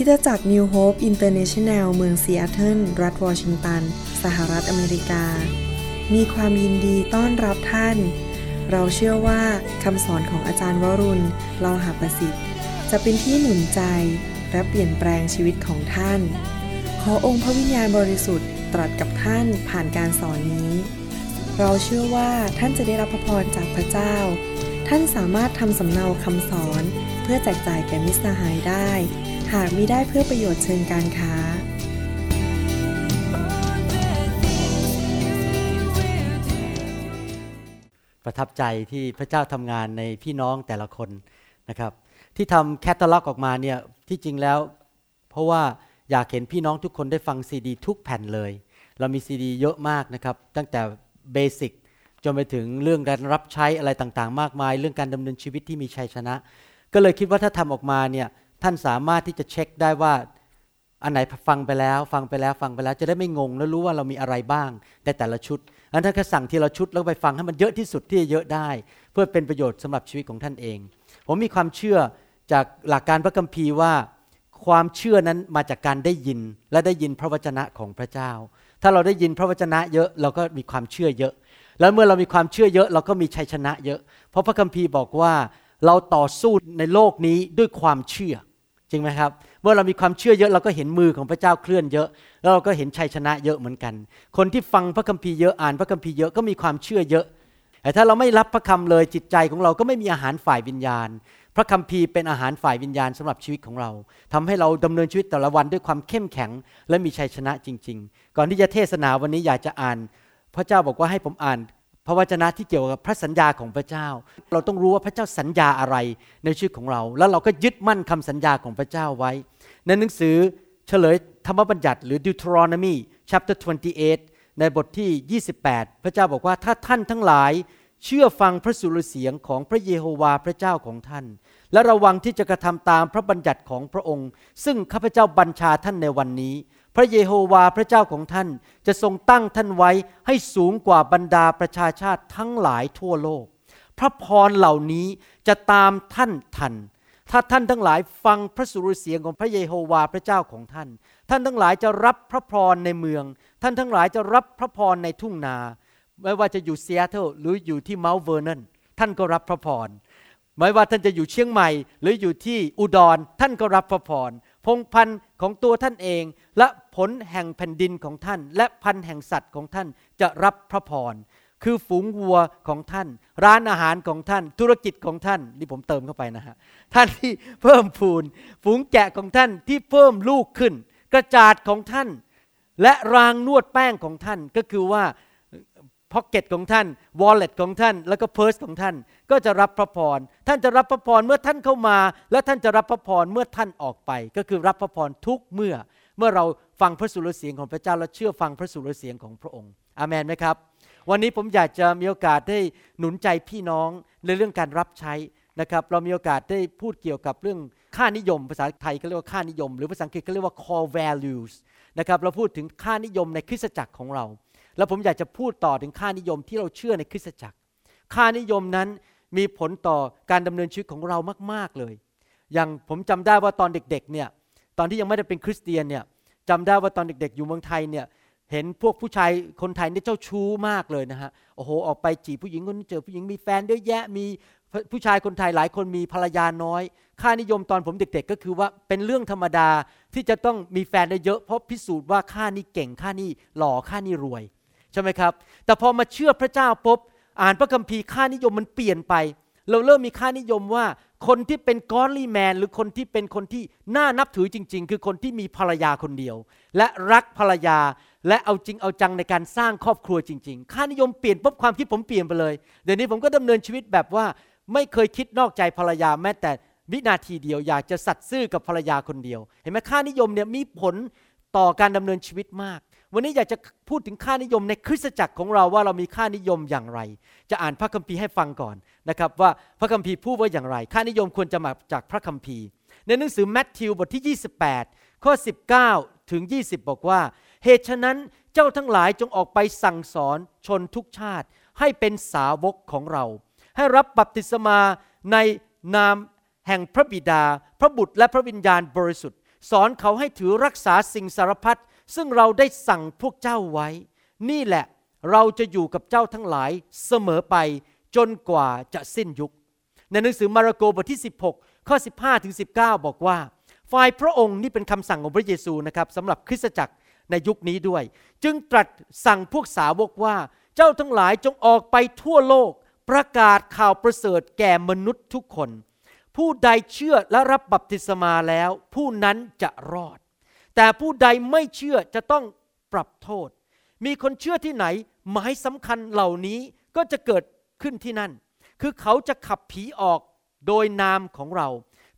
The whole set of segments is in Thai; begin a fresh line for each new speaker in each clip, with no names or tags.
คริสตจักร New Hope International เมืองซีแอตเทิลรัฐวอชิงตัน สหรัฐอเมริกา มีความยินดีต้อนรับท่าน เราเชื่อว่าคำสอนของอาจารย์วรุณเลาหาประสิทธิ์ จะเป็นที่หนุนใจและเปลี่ยนแปลงชีวิตของท่าน ขอองค์พระวิญญาณบริสุทธิ์ตรัสกับท่านผ่านการสอนนี้ เราเชื่อว่าท่านจะได้รับพระพรจากพระเจ้า ท่านสามารถทำสำเนาคำสอน เพื่อแจกจ่ายแก่มิสหายได้ หากมิได้เพื่อประโยชน์เชิงการค้า
ประทับใจที่พระเจ้าทำงานในพี่น้องแต่ละคนนะครับ ที่ทำแคตตาล็อกออกมาเนี่ยที่จริงแล้ว เพราะว่าอยากเห็นพี่น้องทุกคนได้ฟังซีดีทุกแผ่นเลย เรามีซีดีเยอะมากนะครับ ตั้งแต่เบสิกจนไปถึงเรื่องการรับใช้อะไรต่างๆ มากมาย เรื่องการดำเนินชีวิตที่มีชัยชนะ ก็เลยคิดว่าถ้าทำออกมาเนี่ย ท่านสามารถที่จะเช็คได้ว่าอันไหนฟังไปแล้ว ฟังไปแล้วฟังไปแล้ว จะได้ไม่งงแล้วรู้ว่าเรามีอะไรบ้างในแต่ละชุดอันท่านก็สั่งทีละชุดแล้วไปฟังให้มันเยอะที่สุดที่จะเยอะได้ เพื่อเป็นประโยชน์สำหรับชีวิตของท่านเอง ผมมีความเชื่อจากหลักการพระคัมภีร์ว่า ความเชื่อนั้นมาจากการได้ยินและได้ยินพระวจนะของพระเจ้า ถ้าเราได้ยินพระวจนะเยอะเราก็มีความเชื่อเยอะ แล้วเมื่อเรามีความเชื่อเยอะ เราก็มีชัยชนะเยอะ เพราะพระคัมภีร์บอกว่าเราต่อสู้ในโลกนี้ด้วยความเชื่อ จริงไหมครับ เมื่อเรามีความเชื่อเยอะเราก็เห็นมือของพระเจ้าเคลื่อนเยอะ แล้วเราก็เห็นชัยชนะเยอะเหมือนกัน คนที่ฟังพระคัมภีร์เยอะอ่านพระคัมภีร์เยอะก็มีความเชื่อเยอะ แต่ถ้าเราไม่รับพระคำเลยจิตใจของเราก็ไม่มีอาหารฝ่ายวิญญาณ พระคัมภีร์เป็นอาหารฝ่ายวิญญาณสำหรับชีวิตของเราทำให้เราดำเนินชีวิตแต่ละวันด้วยความเข้มแข็ง และมีชัยชนะจริง ๆ ก่อนที่จะเทศนาวันนี้อยากจะอ่าน พระเจ้าบอกว่าให้ผมอ่าน พระวจนะที่เกี่ยวกับพระสัญญาของพระเจ้า เราต้องรู้ว่าพระเจ้าสัญญาอะไรในชีวิตของเรา แล้วเราก็ยึดมั่นคำสัญญาของพระเจ้าไว้ ในหนังสือเฉลยธรรมบัญญัติหรือ Deuteronomy chapter 28 ในบทที่ 28 พระเจ้าบอกว่าถ้าท่านทั้งหลายเชื่อฟังพระสุรเสียงของพระเยโฮวาห์พระเจ้าของท่าน และระวังที่จะกระทำตามพระบัญญัติของพระองค์ ซึ่งข้าพเจ้าบัญชาท่านในวันนี้ พระเยโฮวาห์พระเจ้าของท่านจะทรงตั้งท่านไว้ให้สูงกว่าบรรดาประชาชาติทั้งหลายทั่วโลก พระพรเหล่านี้จะตามท่านทัน ถ้าท่านทั้งหลายฟังพระสุรเสียงของพระเยโฮวาห์พระเจ้าของท่าน ท่านทั้งหลายจะรับพระพรในเมือง ท่านทั้งหลายจะรับพระพรในทุ่งนา ไม่ว่าจะอยู่เซีแอตเทิลหรืออยู่ที่ Mount Vernonท่านก็รับพระพรไม่ว่าท่านจะอยู่เชียงใหม่ หรืออยู่ที่อุดร ท่านก็รับพระพร พงพันธุ์ของตัวท่านเอง และผลแห่งแผ่นดินของท่าน และพันธุ์แห่งสัตว์ของท่านจะรับพระพรคือฝูงวัวของท่าน ร้านอาหารของท่าน ธุรกิจของท่านนี่ผมเติมเข้าไปนะฮะท่านที่เพิ่มพูน ฝูงแกะของท่านที่เพิ่มลูกขึ้น กระจาดของท่าน และรางนวดแป้งของท่านก็คือว่า pocket ของท่าน wallet ของท่าน แล้วก็ purse ของท่าน ก็จะรับพระพร ท่านจะรับพระพรเมื่อท่านเข้ามา และท่านจะรับพระพรเมื่อท่านออกไป ก็คือรับพระพรทุกเมื่อ เมื่อเราฟังพระสุรเสียงของพระเจ้าและเชื่อฟังพระสุรเสียงของพระองค์ อาเมนไหมครับ วันนี้ผมอยากจะมีโอกาสได้หนุนใจพี่น้องในเรื่องการรับใช้นะครับ เรามีโอกาสได้พูดเกี่ยวกับเรื่องค่านิยม ภาษาไทยเขาเรียกว่าค่านิยม หรือภาษาอังกฤษเขาเรียกว่า core values นะครับ เราพูดถึงค่านิยมในคริสตจักรของเรา แล้วผมอยากจะพูดต่อถึงค่านิยมที่เราเชื่อในคริสตจักร ค่านิยมนั้นมีผลต่อการดำเนินชีวิตของเรามาก ๆเลย อย่างผมจำได้ว่าตอนเด็กๆเนี่ยตอนที่ยังไม่ได้เป็นคริสเตียนเนี่ยจำได้ว่าตอนเด็กๆ อยู่เมืองไทยเนี่ยเห็นพวกผู้ชายคนไทยนี่เจ้าชู้มากเลยนะฮะโอ้โหออกไปจีบผู้หญิงคนนี้เจอผู้หญิงมีแฟนเยอะแยะมีผู้ชายคนไทยหลายคนมีภรรยาน้อย ค่านิยมตอนผมเด็ก ๆ ก็คือว่าเป็นเรื่องธรรมดาที่จะต้องมีแฟนได้เยอะเพราะพิสูจน์ว่าค่านี้เก่งค่านี้หล่อค่านี้รวย ใช่ไหมครับ แต่พอมาเชื่อพระเจ้าปุ๊บอ่านพระคัมภีร์ค่านิยมมันเปลี่ยนไป เราเริ่มมีค่านิยมว่าคนที่เป็นกอลลี่แมนหรือคนที่เป็นคนที่น่านับถือจริง ๆ คือคนที่มีภรรยาคนเดียว และรักภรรยาและเอาจริงเอาจังในการสร้างครอบครัวจริง ๆ ค่านิยมเปลี่ยนปุ๊บความคิดผมเปลี่ยนไปเลย เดี๋ยวนี้ผมก็ดำเนินชีวิตแบบว่าไม่เคยคิดนอกใจภรรยาแม้แต่วินาทีเดียวอยากจะสัตย์ซื่อกับภรรยาคนเดียว เห็นไหมค่านิยมเนี่ยมีผลต่อการดำเนินชีวิตมาก วันนี้อยากจะพูดถึงค่านิยมในคริสตจักรของเราว่าเรามีค่านิยมอย่างไร จะอ่านพระคัมภีร์ให้ฟังก่อนนะครับว่าพระคัมภีร์พูดว่าอย่างไร ค่านิยมควรจะมาจากพระคัมภีร์ ในหนังสือแมทธิวบทที่ 28 ข้อ 19 ถึง 20 บอกว่า เหตุฉะนั้นเจ้าทั้งหลายจงออกไปสั่งสอนชนทุกชาติ ให้เป็นสาวกของเรา ให้รับบัพติศมาในนามแห่งพระบิดา พระบุตรและพระวิญญาณบริสุทธิ์ สอนเขาให้ถือรักษาสิ่งสารพัด ซึ่งเราได้สั่งพวกเจ้าไว้ นี่แหละเราจะอยู่กับเจ้าทั้งหลายเสมอไปจนกว่าจะสิ้นยุค ในหนังสือมาระโกบทที่ 16 ข้อ 15ถึง19 บอกว่า ฝ่ายพระองค์นี่เป็นคำสั่งของพระเยซูนะครับสำหรับคริสตจักรในยุคนี้ด้วย จึงตรัสสั่งพวกสาวกว่า เจ้าทั้งหลายจงออกไปทั่วโลก ประกาศข่าวประเสริฐแก่มนุษย์ทุกคน ผู้ใดเชื่อและรับบัพติศมาแล้ว ผู้นั้นจะรอด แต่ผู้ใดไม่เชื่อจะต้องปรับโทษ มีคนเชื่อที่ไหน หมายสำคัญเหล่านี้ก็จะเกิดขึ้นที่นั่น คือเขาจะขับผีออกโดยนามของเรา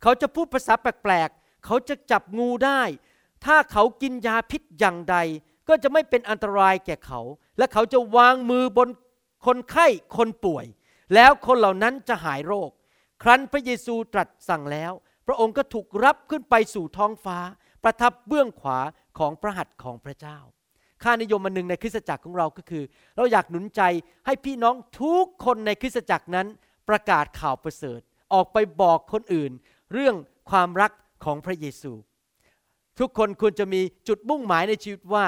เขาจะพูดภาษาแปลกๆ เขาจะจับงูได้ ถ้าเขากินยาพิษอย่างใด ก็จะไม่เป็นอันตรายแก่เขา และเขาจะวางมือบนคนไข้คนป่วย แล้วคนเหล่านั้นจะหายโรค ครั้นพระเยซูตรัสสั่งแล้ว พระองค์ก็ถูกรับขึ้นไปสู่ท้องฟ้า ประทับเบื้องขวาของพระหัตถ์ของพระเจ้า ค่านิยมอันหนึ่งในคริสตจักรของเราก็คือ เราอยากหนุนใจให้พี่น้องทุกคนในคริสตจักรนั้น ประกาศข่าวประเสริฐ ออกไปบอกคนอื่น เรื่องความรักของพระเยซู ทุกคนควรจะมีจุดมุ่งหมายในชีวิตว่า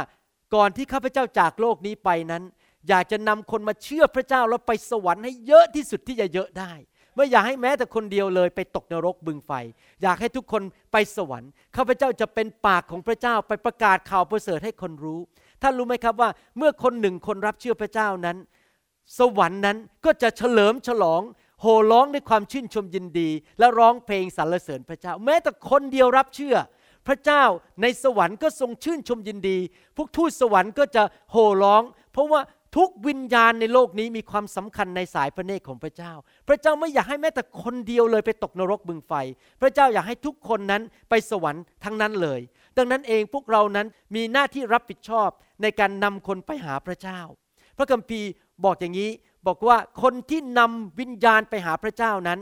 ก่อนที่ข้าพเจ้าจากโลกนี้ไปนั้น อยากจะนำคนมาเชื่อพระเจ้าแล้วไปสวรรค์ให้เยอะที่สุดที่จะเยอะได้ ไม่อยากให้แม้แต่คนเดียวเลยไปตกนรกบึงไฟ อยากให้ทุกคนไปสวรรค์ข้าพเจ้าจะเป็นปากของพระเจ้าไปประกาศข่าวประเสริฐให้คนรู้ท่านรู้ไหมครับว่าเมื่อคนหนึ่งคนรับเชื่อพระเจ้านั้น สวรรค์นั้นก็จะเฉลิมฉลองโห่ร้องด้วยความชื่นชมยินดี และร้องเพลงสรรเสริญพระเจ้า แม้แต่คนเดียวรับเชื่อ พระเจ้าในสวรรค์ก็ทรงชื่นชมยินดี พวกทูตสวรรค์ก็จะโห่ร้อง เพราะว่า ทุกวิญญาณในโลกนี้มีความสำคัญในสายพระเนตรของพระเจ้า พระเจ้าไม่อยากให้แม้แต่คนเดียวเลยไปตกนรกบึงไฟ พระเจ้าอยากให้ทุกคนนั้นไปสวรรค์ทั้งนั้นเลย ดังนั้นเองพวกเรานั้นมีหน้าที่รับผิดชอบในการนำคนไปหาพระเจ้า พระคัมภีร์บอกอย่างนี้บอกว่าคนที่นำวิญญาณไปหาพระเจ้านั้น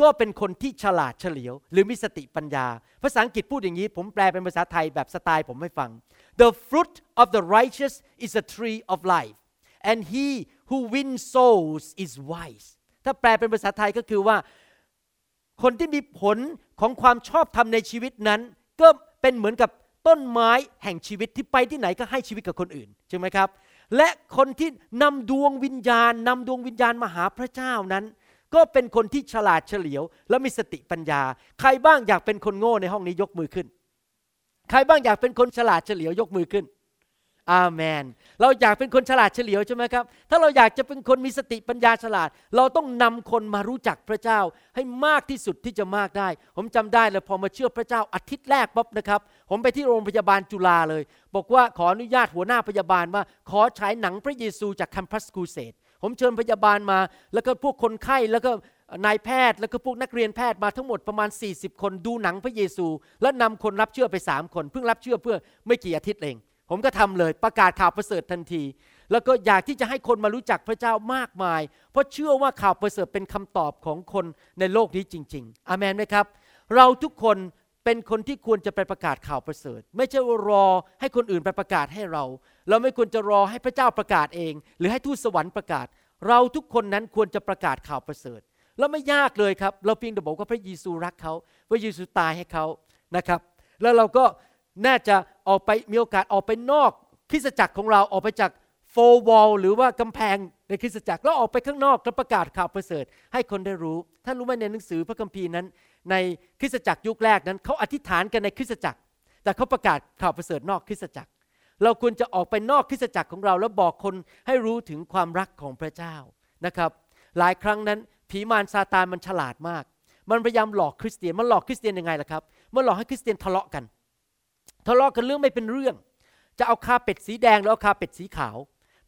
ก็เป็นคนที่ฉลาดเฉลียว หรือมีสติปัญญา ภาษาอังกฤษพูดอย่างนี้ ผมแปลเป็นภาษาไทยแบบสไตล์ผมให้ฟัง The fruit of the righteous is a tree of life and he who wins souls is wise ถ้าแปลเป็นภาษาไทยก็คือว่า คนที่มีผลของความชอบธรรมในชีวิตนั้น ก็เป็นเหมือนกับต้นไม้แห่งชีวิตที่ไปที่ไหนก็ให้ชีวิตกับคนอื่นใช่ไหมครับ และคนที่นำดวงวิญญาณนำดวงวิญญาณมาหาพระเจ้านั้น ก็เป็นคนที่ฉลาดเฉลียว และมีสติปัญญา ใครบ้างอยากเป็นคนโง่ในห้องนี้ยกมือขึ้น ใครบ้างอยากเป็นคนฉลาดเฉลียวยกมือขึ้น อาเมน เราอยากเป็นคนฉลาดเฉลียวใช่ไหมครับ ถ้าเราอยากจะเป็นคนมีสติปัญญาฉลาด เราต้องนำคนมารู้จักพระเจ้าให้มากที่สุดที่จะมากได้ ผมจำได้เลยพอมาเชื่อพระเจ้าอาทิตย์แรกปั๊บนะครับ ผมไปที่โรงพยาบาลจุฬาเลย บอกว่าขออนุญาตหัวหน้าพยาบาลว่า ขอฉายหนังพระเยซูจากคัมพัสคูเซตผมเชิญพยาบาลมา แล้วก็พวกคนไข้แล้วก็นายแพทย์แล้วก็พวกนักเรียนแพทย์มาทั้งหมดประมาณ 40 คนดูหนังพระเยซู แล้วนำคนรับเชื่อไป3คน เพิ่งรับเชื่อเพื่อไม่กี่อาทิตย์เอง ผมก็ทำเลยประกาศข่าวประเสริฐทันที แล้วก็อยากที่จะให้คนมารู้จักพระเจ้ามากมาย เพราะเชื่อว่าข่าวประเสริฐเป็นคำตอบของคนในโลกนี้จริง ๆอามนไหมครับ เราทุกคนเป็นคนที่ควรจะไปประกาศข่าวประเสริฐ ไม่ใช่รอให้คนอื่นไปประกาศให้เรา เราไม่ควรจะรอให้พระเจ้าประกาศเอง หรือให้ทูตสวรรค์ประกาศ เราทุกคนนั้นควรจะประกาศข่าวประเสริฐ แล้วไม่ยากเลยครับ เราเพียงแต่บอกว่าพระเยซูรักเขาพระเยซูตายให้เขานะครับ แล้วเราก็ น่าจะออกไปมีโอกาสออกไปนอกคริสตจักรของเราออกไปจากโฟวอลหรือว่ากำแพงในคริสตจักรแล้วออกไปข้างนอกแล้วประกาศข่าวประเสริฐ ให้คนได้รู้ท่านรู้ไหมในหนังสือพระคัมภีร์นั้น ในคริสตจักรยุคแรกนั้นเขาอธิษฐานกันในคริสตจักร แต่เขาประกาศข่าวประเสริฐนอกคริสตจักร เราควรจะออกไปนอกคริสตจักรของเรา แล้วบอกคนให้รู้ถึงความรักของพระเจ้านะครับ หลายครั้งนั้นผีมารซาตานมันฉลาดมาก มันพยายามหลอกคริสเตียนมันหลอกคริสเตียนยังไงล่ะครับมันหลอกให้คริสเตียนทะเลาะกัน ทะเลาะกันเรื่องไม่เป็นเรื่อง จะเอาคาเป็ดสีแดงแล้วเอาคาเป็ดสีขาว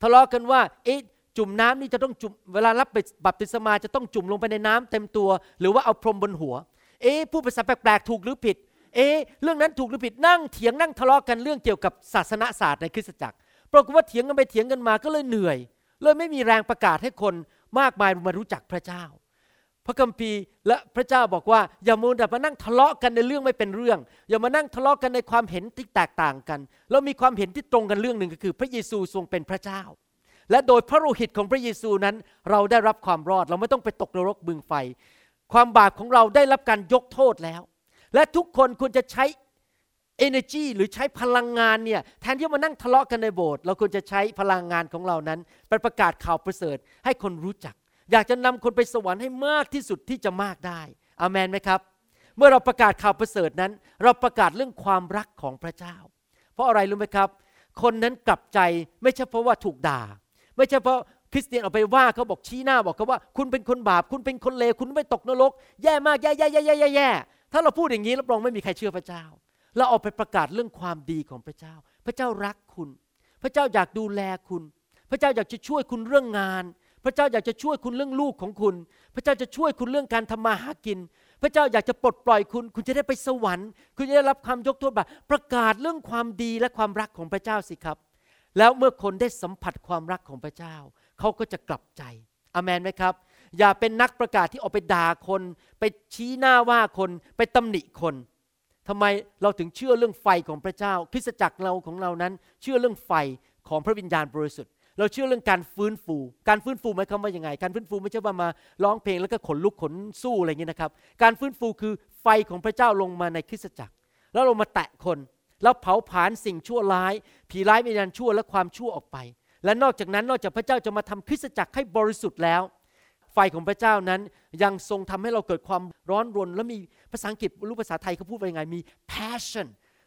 ทะเลาะกันว่า เอ๊ะจุ่มน้ำนี่จะต้องจุ่มเวลารับบัพติศมาจะต้องจุ่มลงไปในน้ำเต็มตัว หรือว่าเอาพรมบนหัว เอ๊ะผู้ภาษาแปลกๆถูกหรือผิด เอ๊ะเรื่องนั้นถูกหรือผิดนั่งเถียงนั่งทะเลาะกันเรื่องเกี่ยวกับศาสนาศาสตร์ในคริสตจักรปรากฏว่าเถียงกันไปเถียงกันมาก็เลยเหนื่อย เลยไม่มีแรงประกาศให้คนมากมายมารู้จักพระเจ้า พระคัมภีร์และพระเจ้าบอกว่า อย่ามัวแต่มานั่งทะเลาะกันในเรื่องไม่เป็นเรื่อง อย่ามานั่งทะเลาะกันในความเห็นที่แตกต่างกัน แล้วมีความเห็นที่ตรงกันเรื่องหนึ่งก็คือ พระเยซูทรงเป็นพระเจ้า และโดยพระโลหิตของพระเยซูนั้น เราได้รับความรอด เราไม่ต้องไปตกนรกบึงไฟ ความบาปของเราได้รับการยกโทษแล้ว และทุกคนควรจะใช้ energy หรือใช้พลังงานเนี่ยแทนที่มานั่งทะเลาะกันในโบสถ์เราควรจะใช้พลังงานของเรานั้นไปประกาศข่าวประเสริฐให้คนรู้จัก อยากจะนำคนไปสวรรค์ให้มากที่สุดที่จะมากได้อามนไหมครับ เมื่อเราประกาศข่าวประเสริฐนั้น เราประกาศเรื่องความรักของพระเจ้า เพราะอะไรรู้ไหมครับ คนนั้นกลับใจไม่ใช่เพราะว่าถูกด่า ไม่ใช่เพราะคริสเตียนเอาไปว่าเขาบอกชี้หน้าบอกเขาว่า คุณเป็นคนบาป คุณเป็นคนเลวคุณไม่ตกนรก แย่มากแย่แย่แย่แย่แย่ถ้าเราพูดอย่างนี้รับรองไม่มีใครเชื่อพระเจ้า เราออกไปประกาศเรื่องความดีของพระเจ้า พระเจ้ารักคุณ พระเจ้าอยากดูแลคุณ พระเจ้าอยากจะช่วยคุณเรื่องงาน พระเจ้าอยากจะช่วยคุณเรื่องลูกของคุณ พระเจ้าจะช่วยคุณเรื่องการทำมาหากิน พระเจ้าอยากจะปลดปล่อยคุณ คุณจะได้ไปสวรรค์ คุณจะได้รับคำยกโทษบาปประกาศเรื่องความดีและความรักของพระเจ้าสิครับ แล้วเมื่อคนได้สัมผัสความรักของพระเจ้า เขาก็จะกลับใจอเมนไหมครับ อย่าเป็นนักประกาศที่ออกไปด่าคน ไปชี้หน้าว่าคนไปตำหนิคนทำไมเราถึงเชื่อเรื่องไฟของพระเจ้าคริสตจักรเราของเรานั้น เชื่อเรื่องไฟของพระวิญญาณบริสุทธิ์ เราเชื่อเรื่องการฟื้นฟู การฟื้นฟูหมายความว่ายังไง การฟื้นฟูไม่ใช่ว่ามาร้องเพลงแล้วก็ขนลุกขนสู้อะไรอย่างนี้นะครับ การฟื้นฟูคือไฟของพระเจ้าลงมาในคริสตจักร แล้วลงมาแตะคน แล้วเผาผลาญสิ่งชั่วร้าย ผีร้ายวิญญาณชั่วและความชั่วออกไป และนอกจากนั้นนอกจากพระเจ้าจะมาทำคริสตจักรให้บริสุทธิ์แล้ว ไฟของพระเจ้านั้นยังทรงทำให้เราเกิดความร้อนรน และมีภาษาอังกฤษรู้ภาษาไทยเขาพูดว่ายังไงมี passion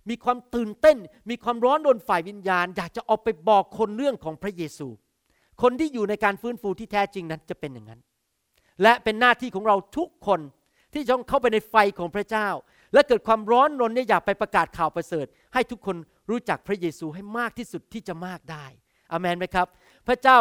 มีความตื่นเต้น มีความร้อนรนฝ่ายวิญญาณ อยากจะออกไปบอกคนเรื่องของพระเยซู คนที่อยู่ในการฟื้นฟูที่แท้จริงนั้นจะเป็นอย่างนั้น และเป็นหน้าที่ของเราทุกคนที่ต้องเข้าไปในไฟของพระเจ้า และเกิดความร้อนรนเนี่ยอยากไปประกาศข่าวประเสริฐ ให้ทุกคนรู้จักพระเยซูให้มากที่สุดที่จะมากได้อเมนไหมครับ พระเจ้า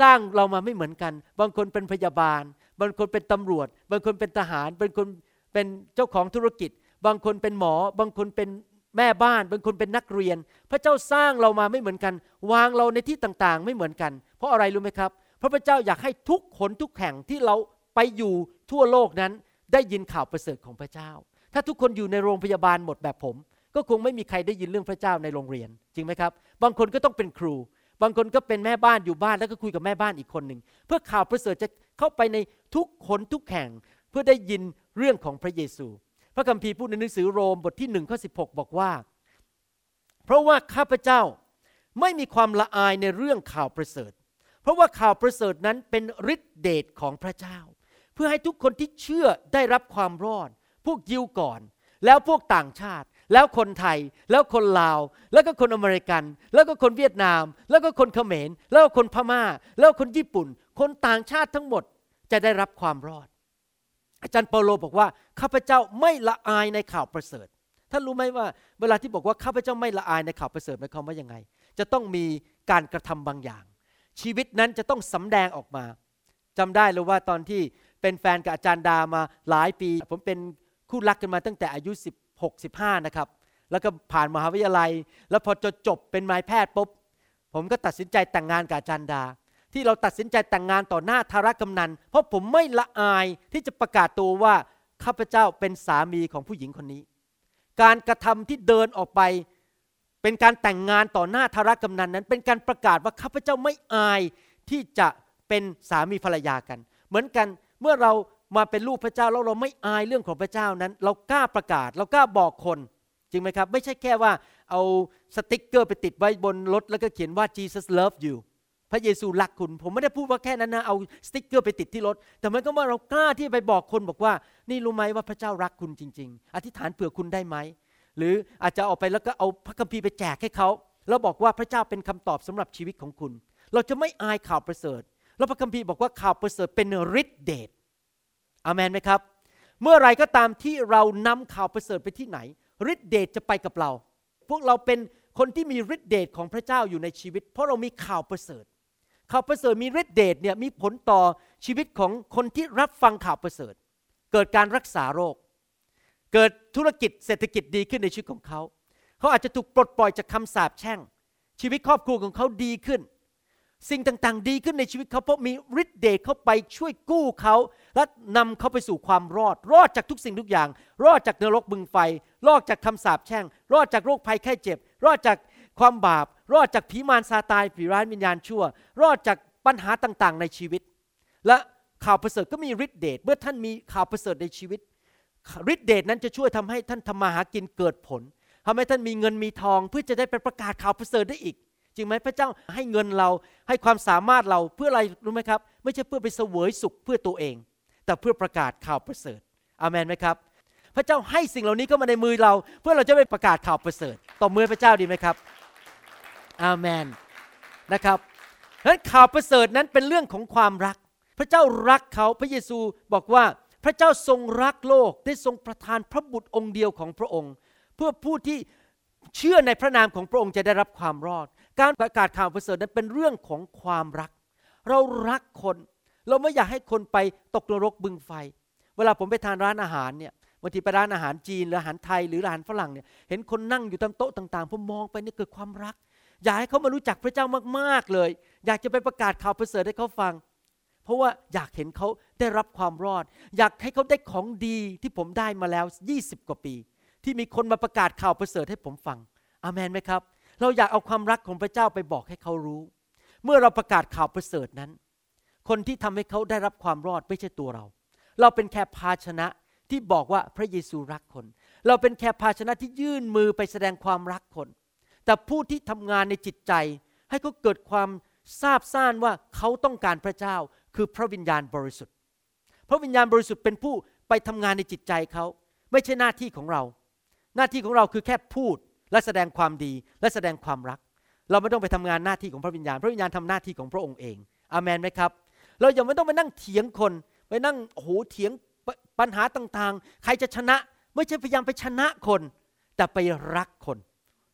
สร้างเรามาไม่เหมือนกัน บางคนเป็นพยาบาล บางคนเป็นตำรวจ บางคนเป็นทหาร บางคนเป็นเจ้าของธุรกิจ บางคนเป็นหมอ บางคนเป็น แม่บ้านบางคนเป็นนักเรียน พระเจ้าสร้างเรามาไม่เหมือนกัน วางเราในที่ต่างๆ ไม่เหมือนกัน เพราะอะไรรู้ไหมครับเพราะพระเจ้าอยากให้ทุกคนทุกแห่งที่เราไปอยู่ทั่วโลกนั้น ได้ยินข่าวประเสริฐของพระเจ้า ถ้าทุกคนอยู่ในโรงพยาบาลหมดแบบผม ก็คงไม่มีใครได้ยินเรื่องพระเจ้าในโรงเรียน จริงไหมครับ บางคนก็ต้องเป็นครู บางคนก็เป็นแม่บ้านอยู่บ้านแล้วก็คุยกับแม่บ้านอีกคนหนึ่งเพื่อข่าวประเสริฐจะเข้าไปในทุกคนทุกแห่ง เพื่อได้ยินเรื่องของพระเยซู พระคัมภีร์พูดในหนังสือโรมบทที่หนึ่งข้อสิบอกว่า เพราะว่าข้าพเจ้าไม่มีความละอายในเรื่องข่าวประเสริฐ เพราะว่าข่าวประเสริฐนั้นเป็นฤทธิเดชของพระเจ้า เพื่อให้ทุกคนที่เชื่อได้รับความรอด พวกยิวก่อน แล้วพวกต่างชาติ แล้วคนไทย แล้วคนลาว แล้วก็คนอเมริกัน แล้วก็คนเวียดนาม แล้วก็คนเขมร แล้วก็คนพมา่า แล้วคนญี่ปุ่น คนต่างชาติทั้งหมดจะได้รับความรอด อาจารย์เปาโลบอกว่าข้าพเจ้าไม่ละอายในข่าวประเสริฐท่านรู้ไหมว่า เวลาที่บอกว่าข้าพเจ้าไม่ละอายในข่าวประเสริฐหมายความว่ายังไง จะต้องมีการกระทำบางอย่าง ชีวิตนั้นจะต้องสำแดงออกมาจำได้เลยว่าตอนที่เป็นแฟนกับอาจารย์ดามาหลายปี ผมเป็นคู่รักกันมาตั้งแต่อายุ 16 15 นะครับ แล้วก็ผ่านมหาวิทยาลัย แล้วพอจบจบเป็นนายแพทย์ปุ๊บผมก็ตัดสินใจแต่งงานกับอาจารย์ดา ที่เราตัดสินใจแต่งงานต่อหน้าธารกำนัน เพราะผมไม่ละอายที่จะประกาศตัวว่าข้าพเจ้าเป็นสามีของผู้หญิงคนนี้ การกระทำที่เดินออกไป เป็นการแต่งงานต่อหน้าธารกำนันนั้น เป็นการประกาศว่าข้าพเจ้าไม่อายที่จะเป็นสามีภรรยากัน เหมือนกันเมื่อเรามาเป็นลูกพระเจ้าแล้วเราไม่อายเรื่องของพระเจ้านั้น เรากล้าประกาศ เรากล้าบอกคนจริงไหมครับ ไม่ใช่แค่ว่าเอาสติกเกอร์ไปติดไว้บนรถแล้วก็เขียนว่า Jesus love you พระเยซูรักคุณ ผมไม่ได้พูดว่าแค่นั้นนะเอาสติกเกอร์ไปติดที่รถ แต่มันก็ว่าเรากล้าที่ไปบอกคนบอกว่า นี่รู้ไหมว่าพระเจ้ารักคุณจริง ๆ อธิษฐานเผื่อคุณได้ไหม หรืออาจจะออกไปแล้วก็เอาพระคัมภีร์ไปแจกให้เขาแล้วบอกว่าพระเจ้าเป็นคำตอบสำหรับชีวิตของคุณ เราจะไม่อายข่าวประเสริฐ แล้วพระคัมภีร์บอกว่าข่าวประเสริฐเป็นฤทธิเดชอามนไหมครับ เมื่อไรก็ตามที่เรานำข่าวประเสริฐไปที่ไหนฤทธิเดชจะไปกับเรา พวกเราเป็นคนที่มีฤทธิเดชของพระเจ้าอยู่ในชีวิต เพราะเรามีข่าวประเสริฐ ข่าวประเสริฐมีฤทธิเดชเนี่ยมีผลต่อชีวิตของคนที่รับฟังข่าวประเสริฐ เกิดการรักษาโรค เกิดธุรกิจเศรษฐกิจดีขึ้นในชีวิตของเขา เขาอาจจะถูกปลดปล่อยจากคำสาปแช่ง ชีวิตครอบครัวของเขาดีขึ้น สิ่งต่างๆ ดีขึ้นในชีวิตเขาเพราะมีฤทธิ์เดชเข้าไปช่วยกู้เขาและนำเขาไปสู่ความรอด รอดจากทุกสิ่งทุกอย่าง รอดจากนรกบึงไฟ รอดจากคำสาปแช่ง รอดจากโรคภัยแค่เจ็บ รอดจาก ความบาป รอดจากผีมารซาตานผีร้ายวิญญาณชั่ว รอดจากปัญหาต่างๆ ในชีวิต และข่าวประเสริฐก็มีฤทธิ์เดชเมื่อท่านมีข่าวประเสริฐในชีวิตฤทธิ์เดชนั้นจะช่วยทำให้ท่านทำมาหากินเกิดผลทำให้ท่านมีเงินมีทอง เพื่อจะได้ไปประกาศข่าวประเสริฐได้อีกจริงไหมพระเจ้าให้เงินเราให้ความสามารถเราเพื่ออะไรรู้ไหมครับ ไม่ใช่เพื่อไปเสวยสุขเพื่อตัวเอง แต่เพื่อประกาศข่าวประเสริฐอามนไหมครับ พระเจ้าให้สิ่งเหล่านี้เข้ามาในมือเรา เพื่อเราจะไปประกาศข่าวประเสริฐต่อมือพระเจ้าดีไหมครับ อาเมนนะครับนั้นข่าวประเสริฐนั้นเป็นเรื่องของความรัก พระเจ้ารักเขาพระเยซูบอกว่าพระเจ้าทรงรักโลกได้ทรงประทานพระบุตรองค์เดียวของพระองค์ เพื่อผู้ที่เชื่อในพระนามของพระองค์จะได้รับความรอด การประกาศข่าวประเสริฐนั้นเป็นเรื่องของความรัก เรารักคน เราไม่อยากให้คนไปตกนรกบึงไฟ เวลาผมไปทานร้านอาหารเนี่ยบางทีไปร้านอาหารจีนหรืออาหารไทยหรืออาหารฝรั่งเนี่ยเห็นคนนั่งอยู่ตามโต๊ะต่างๆผมมองไปนี่เกิดความรัก อยากให้เขามารู้จักพระเจ้ามากๆเลย อยากจะไปประกาศข่าวประเสริฐให้เขาฟัง เพราะว่าอยากเห็นเขาได้รับความรอด อยากให้เขาได้ของดีที่ผมได้มาแล้ว 20 กว่าปี ที่มีคนมาประกาศข่าวประเสริฐให้ผมฟังอามนไหมครับ เราอยากเอาความรักของพระเจ้าไปบอกให้เขารู้ เมื่อเราประกาศข่าวประเสริฐนั้น คนที่ทำให้เขาได้รับความรอดไม่ใช่ตัวเรา เราเป็นแค่ภาชนะที่บอกว่าพระเยซูรักคน เราเป็นแค่ภาชนะที่ยื่นมือไปแสดงความรักคน แต่ผู้ที่ทำงานในจิตใจ ให้เขาเกิดความทราบซ่านว่าเขาต้องการพระเจ้า คือพระวิญญาณบริสุทธิ์ พระวิญญาณบริสุทธิ์เป็นผู้ไปทำงานในจิตใจเขาไม่ใช่หน้าที่ของเรา หน้าที่ของเราคือแค่พูดและแสดงความดีและแสดงความรัก เราไม่ต้องไปทำงานหน้าที่ของพระวิญญาณ พระวิญญาณทำหน้าที่ของพระองค์เองอามนไหมครับ เราอย่าไม่ต้องไปนั่งเถียงคนไปนั่งโอ้โหเถียงปัญหาต่างๆ ใครจะชนะ ไม่ใช่พยายามไปชนะคน แต่ไปรักคน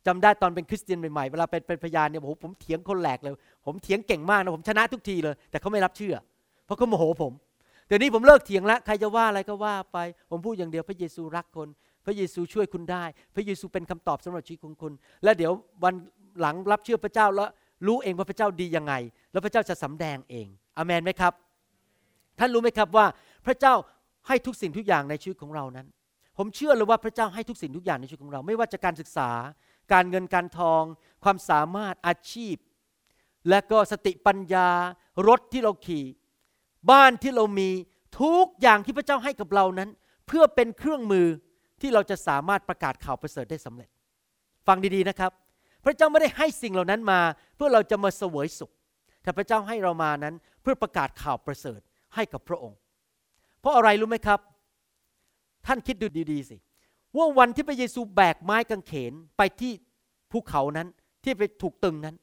จำได้ตอนเป็นคริสเตียนใหม่ๆเวลาเป็นเป็นพยานเนี่ยโอ้โหผมเถียงคนแหลกเลย ผมเถียงเก่งมากนะผมชนะทุกทีเลย แต่เขาไม่รับเชื่อ เพราะเขาโมโหผมเดี๋ยวนี้ผมเลิกเถียงแล้วใครจะว่าอะไรก็ว่าไป ผมพูดอย่างเดียวพระเยซูรักคน พระเยซูช่วยคุณได้ พระเยซูเป็นคำตอบสำหรับชีวิตของคุณ และเดี๋ยววันหลังรับเชื่อพระเจ้าแล้วรู้เองว่าพระเจ้าดียังไง แล้วพระเจ้าจะสำแดงเองอเมนไหมครับ ท่านรู้ไหมครับว่าพระเจ้าให้ทุกสิ่งทุกอย่างในชีวิตของเรานั้น ผมเชื่อเลยว่าพระเจ้าให้ทุกสิ่งทุกอย่างในชีวิตของเรา ไม่ว่าจะการศึกษา การเงินการทอง ความสามารถอาชีพ และก็สติปัญญา รถที่เราขี่ บ้านที่เรามีทุกอย่างที่พระเจ้าให้กับเรานั้น เพื่อเป็นเครื่องมือที่เราจะสามารถประกาศข่าวประเสริฐได้สำเร็จ ฟังดีๆนะครับ พระเจ้าไม่ได้ให้สิ่งเหล่านั้นมา เพื่อเราจะมาเสวยสุขแต่พระเจ้าให้เรามานั้นเพื่อประกาศข่าวประเสริฐให้กับพระองค์ เพราะอะไรรู้ไหมครับ ท่านคิดดูดีๆสิ ว่าวันที่พระเยซูแบกไม้กางเขนไปที่ภูเขานั้นที่ไปถูกตึงนั้น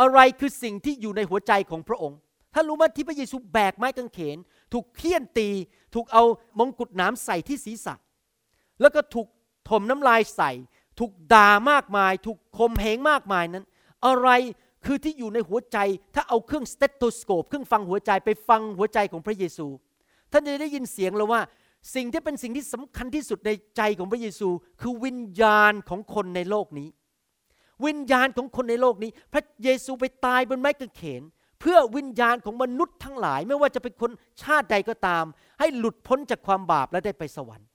อะไรคือสิ่งที่อยู่ในหัวใจของพระองค์ท่านรู้ไหมที่พระเยซูแบกไม้กางเขน ถูกเคี่ยนตี ถูกเอามงกุฎน้ำใส่ที่ศีรษะ แล้วก็ถูกถ่มน้ำลายใส่ ถูกด่ามากมาย ถูกข่มเหงมากมายนั้น อะไรคือที่อยู่ในหัวใจ ถ้าเอาเครื่อง stethoscope เครื่องฟังหัวใจไปฟังหัวใจของพระเยซู ท่านจะได้ยินเสียงแล้วว่า สิ่งที่เป็นสิ่งที่สำคัญที่สุดในใจของพระเยซู คือวิญญาณของคนในโลกนี้ วิญญาณของคนในโลกนี้ พระเยซูไปตายบนไม้กางเขน เพื่อวิญญาณของมนุษย์ทั้งหลาย ไม่ว่าจะเป็นคนชาติใดก็ตาม ให้หลุดพ้นจากความบาปและได้ไปสวรรค์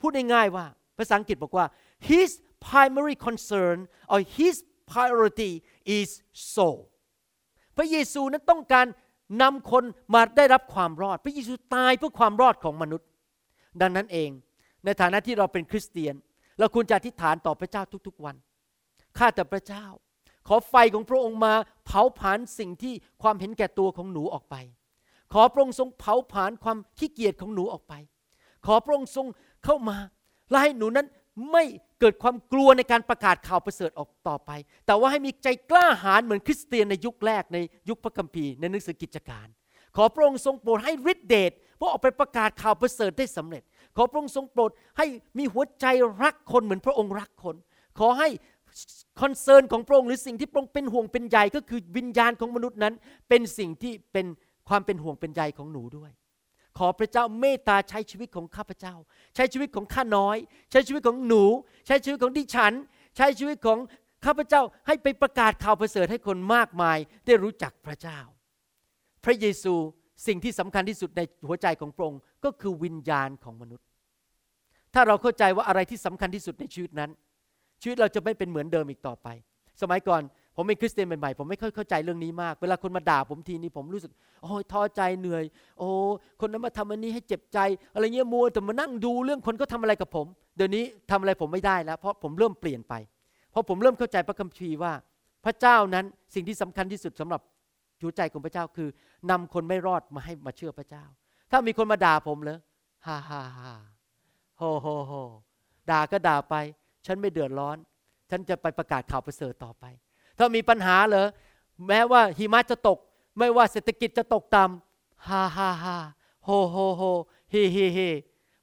พูดง่ายๆว่าภาษาอังกฤษบอกว่า his primary concern or his priority is soul พระเยซูนั้นต้องการนำคนมาได้รับความรอด พระเยซูตายเพื่อความรอดของมนุษย์ ดังนั้นเอง ในฐานะที่เราเป็นคริสเตียน เราควรจะอธิษฐานต่อพระเจ้าทุกๆวัน ข้าแต่พระเจ้า ขอไฟของพระองค์มาเผาผลาญสิ่งที่ความเห็นแก่ตัวของหนูออกไป ขอพระองค์ทรงเผาผลาญความขี้เกียจของหนูออกไป ขอพระองค์ทรงเข้ามาและให้หนูนั้นไม่เกิดความกลัวในการประกาศข่าวประเสริฐออกต่อไป แต่ว่าให้มีใจกล้าหาญเหมือนคริสเตียนในยุคแรกในยุคพระคัมภีร์ในหนังสือกิจการ ขอพระองค์ทรงโปรดให้ฤทธิเดช เพื่อออกไปประกาศข่าวประเสริฐได้สำเร็จ ขอพระองค์ทรงโปรดให้มีหัวใจรักคนเหมือนพระองค์รักคน ขอให้ concern ของพระองค์หรือสิ่งที่พระองค์เป็นห่วงเป็นใยก็คือวิญญาณของมนุษย์นั้น เป็นสิ่งที่เป็นความเป็นห่วงเป็นใยของหนูด้วย ขอพระเจ้าเมตตาใช้ชีวิตของข้าพเจ้า ใช้ชีวิตของข้าน้อย ใช้ชีวิตของหนู ใช้ชีวิตของดิฉัน ใช้ชีวิตของข้าพเจ้าให้ไปประกาศข่าวประเสริฐให้คนมากมายได้รู้จักพระเจ้า พระเยซู สิ่งที่สำคัญที่สุดในหัวใจของพระองค์ก็คือวิญญาณของมนุษย์ ถ้าเราเข้าใจว่าอะไรที่สำคัญที่สุดในชีวิตนั้น ชีวิตเราจะไม่เป็นเหมือนเดิมอีกต่อไป สมัยก่อนผมเป็นคริสเตียนใหม่ๆผมไม่ค่อยเข้าใจเรื่องนี้มาก เวลาคนมาด่าผมทีนี้ผมรู้สึกโอ้ยท้อใจเหนื่อย โอ้คนนั้นมาทำอันนี้ให้เจ็บใจ อะไรเงี้ยมัวแต่มานั่งดูเรื่องคนก็ทำอะไรกับผม เดี๋ยวนี้ทำอะไรผมไม่ได้แล้ว เพราะผมเริ่มเปลี่ยนไป เพราะผมเริ่มเข้าใจพระคัมภีร์ว่า พระเจ้านั้นสิ่งที่สำคัญที่สุดสำหรับ หัวใจของพระเจ้าคือนำคนไม่รอดมาให้มาเชื่อพระเจ้า ถ้ามีคนมาด่าผมเลยฮ่าฮ่าฮ่าโฮโฮโฮด่าก็ด่าไป ฉันไม่เดือดร้อน ฉันจะไปประกาศข่าวประเสริฐต่อไป ถ้ามีปัญหาเหรอแม้ว่าหิมะจะตก ไม่ว่าเศรษฐกิจจะตกต่ำฮ่าฮ่าฮ่าโฮโฮโฮฮีฮีฮี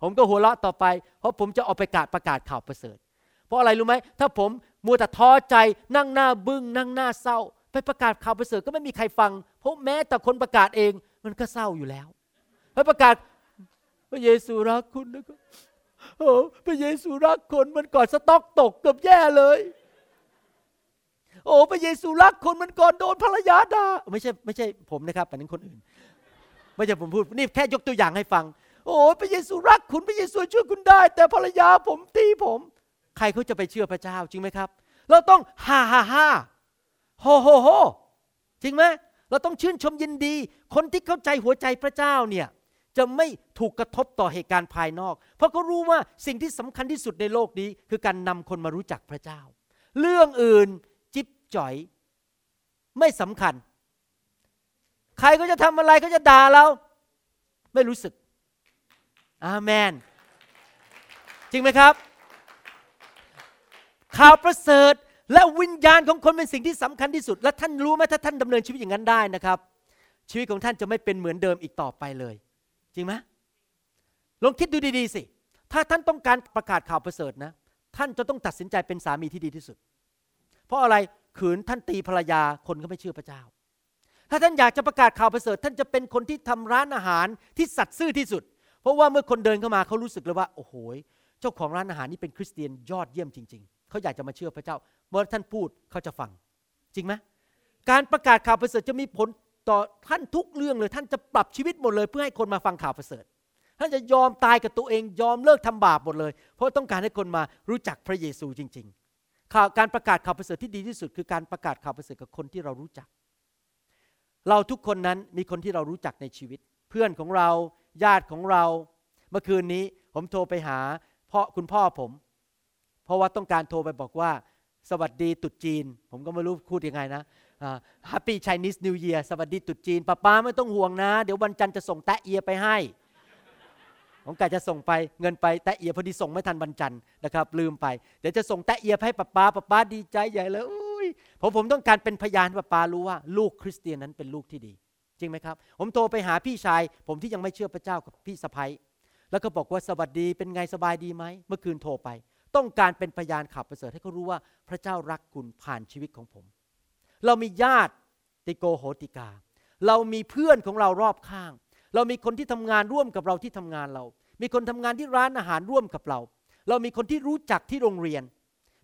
ผมก็หัวเราะต่อไป เพราะผมจะออกไปประกาศประกาศข่าวประเสริฐ เพราะอะไรรู้ไหม ถ้าผมมัวแต่ท้อใจนั่งหน้าบึ้งนั่งหน้าเศร้า ไปประกาศข่าวประเสริฐก็ไม่มีใครฟัง เพราะแม้แต่คนประกาศเองมันก็เศร้าอยู่แล้วไปประกาศพระเยซูรักคุณนะครับโอ้พระเยซูรักคนมันก่อนสต็อกตกเกือบแย่เลย โอ้พระเยซูรักคนมันก่อนโดนภรรยาด่าไม่ใช่ไม่ใช่ผมนะครับแต่นั้นคนอื่น ไม่ใช่ผมพูดนี่แค่ยกตัวอย่างให้ฟัง โอ้พระเยซูรักคุณพระเยซูช่วยคุณได้ แต่ภรรยาผมตีผม ใครเขาจะไปเชื่อพระเจ้าจริงไหมครับ เราต้องฮ่าฮ่าฮ่า โฮโฮโฮจริงไหมเราต้องชื่นชมยินดี คนที่เข้าใจหัวใจพระเจ้าเนี่ยจะไม่ถูกกระทบต่อเหตุการณ์ภายนอก เพราะเขารู้ว่าสิ่งที่สำคัญที่สุดในโลกนี้ คือการนำคนมารู้จักพระเจ้า เรื่องอื่นจิ๊บจ่อย ไม่สำคัญ ใครก็จะทำอะไรก็จะด่าเรา ไม่รู้สึก อาเมน จริงไหมครับ ข่าวประเสริฐ และวิญญาณของคนเป็นสิ่งที่สำคัญที่สุด และท่านรู้ไหมถ้าท่านดำเนินชีวิตอย่างนั้นได้นะครับ ชีวิตของท่านจะไม่เป็นเหมือนเดิมอีกต่อไปเลย จริงไหมลองคิดดูดีๆสิ ถ้าท่านต้องการประกาศข่าวประเสริฐนะ ท่านจะต้องตัดสินใจเป็นสามีที่ดีที่สุด เพราะอะไรขืนท่านตีภรรยาคนก็ไม่เชื่อพระเจ้า ถ้าท่านอยากจะประกาศข่าวประเสริฐ ท่านจะเป็นคนที่ทำร้านอาหารที่สัตย์ซื่อที่สุด เพราะว่าเมื่อคนเดินเข้ามาเขารู้สึกเลยว่า โอ้โห เจ้าของร้านอาหารนี่เป็นคริสเตียนยอดเยี่ยมจริง ๆ เขาอยากจะมาเชื่อพระเจ้า เมื่อท่านพูดเขาจะฟัง จริงไหมการประกาศข่าวประเสริฐจะมีผลต่อท่านทุกเรื่องเลย ท่านจะปรับชีวิตหมดเลย เพื่อให้คนมาฟังข่าวประเสริฐ ท่านจะยอมตายกับตัวเองยอมเลิกทำบาปหมดเลย เพราะต้องการให้คนมารู้จักพระเยซูจริง ๆ ข่าวการประกาศข่าวประเสริฐที่ดีที่สุด คือการประกาศข่าวประเสริฐกับคนที่เรารู้จัก เราทุกคนนั้นมีคนที่เรารู้จักในชีวิต เพื่อนของเราญาติของเรา เมื่อคืนนี้ผมโทรไปหาพ่อคุณพ่อผม เพราะว่าต้องการโทรไปบอกว่า สวัสดีตุดจีน ผมก็ไม่รู้พูดยังไงนะ Happy Chinese New Year สวัสดีตุดจีนป้าป้าไม่ต้องห่วงนะ เดี๋ยววันจันทร์จะส่งแตะเอียไปให้ ผมกะจะส่งไปเงินไปแตะเอียพอดีส่งไม่ทันวันจันทร์นะครับ ลืมไปเดี๋ยวจะส่งแตะเอียให้ป้าป้าป้าป้าดีใจใหญ่เลยอุ้ยผมผมต้องการเป็นพยานป้าป้ารู้ว่า ลูกคริสเตียนนั้นเป็นลูกที่ดี จริงไหมครับ ผมโทรไปหาพี่ชาย ผมที่ยังไม่เชื่อพระเจ้ากับพี่สะพ้ยแล้วก็บอกว่าสวัสดีเป็นไงสบายดีไหมเมื่อคืนโทรไป ต้องการเป็นพยานขับประเสริฐให้เขารู้ว่าพระเจ้ารักคุณผ่านชีวิตของผม เรามีญาติติโกโหติกา เรามีเพื่อนของเรารอบข้าง เรามีคนที่ทำงานร่วมกับเราที่ทำงานเรา มีคนทำงานที่ร้านอาหารร่วมกับเรา เรามีคนที่รู้จักที่โรงเรียน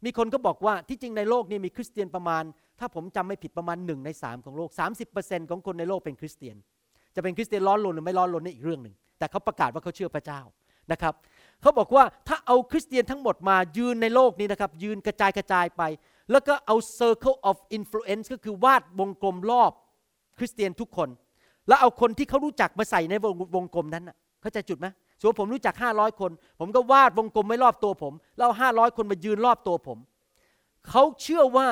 มีคนก็บอกว่าที่จริงในโลกนี้มีคริสเตียนประมาณ ถ้าผมจำไม่ผิดประมาณหนึ่งในสามของโลก 30%ของคนในโลกเป็นคริสเตียน จะเป็นคริสเตียนร้อนรนหรือไม่ร้อนรนนี่อีกเรื่องหนึ่งแต่เขาประกาศว่าเขาเชื่อพระเจ้านะครับ เขาบอกว่าถ้าเอาคริสเตียนทั้งหมดมายืนในโลกนี้นะครับ ยืนกระจายกระจายไป แล้วก็เอา circle of influence ก็คือวาดวงกลมรอบคริสเตียนทุกคน แล้วเอาคนที่เขารู้จักมาใส่ในวงวงกลมนั้นเข้าใจจุดไหมสมมติผมรู้จัก 500 คน ผมก็วาดวงกลมไว้รอบตัวผมแล้วห้าร้อยคนมายืนรอบตัวผม เขาเชื่อว่า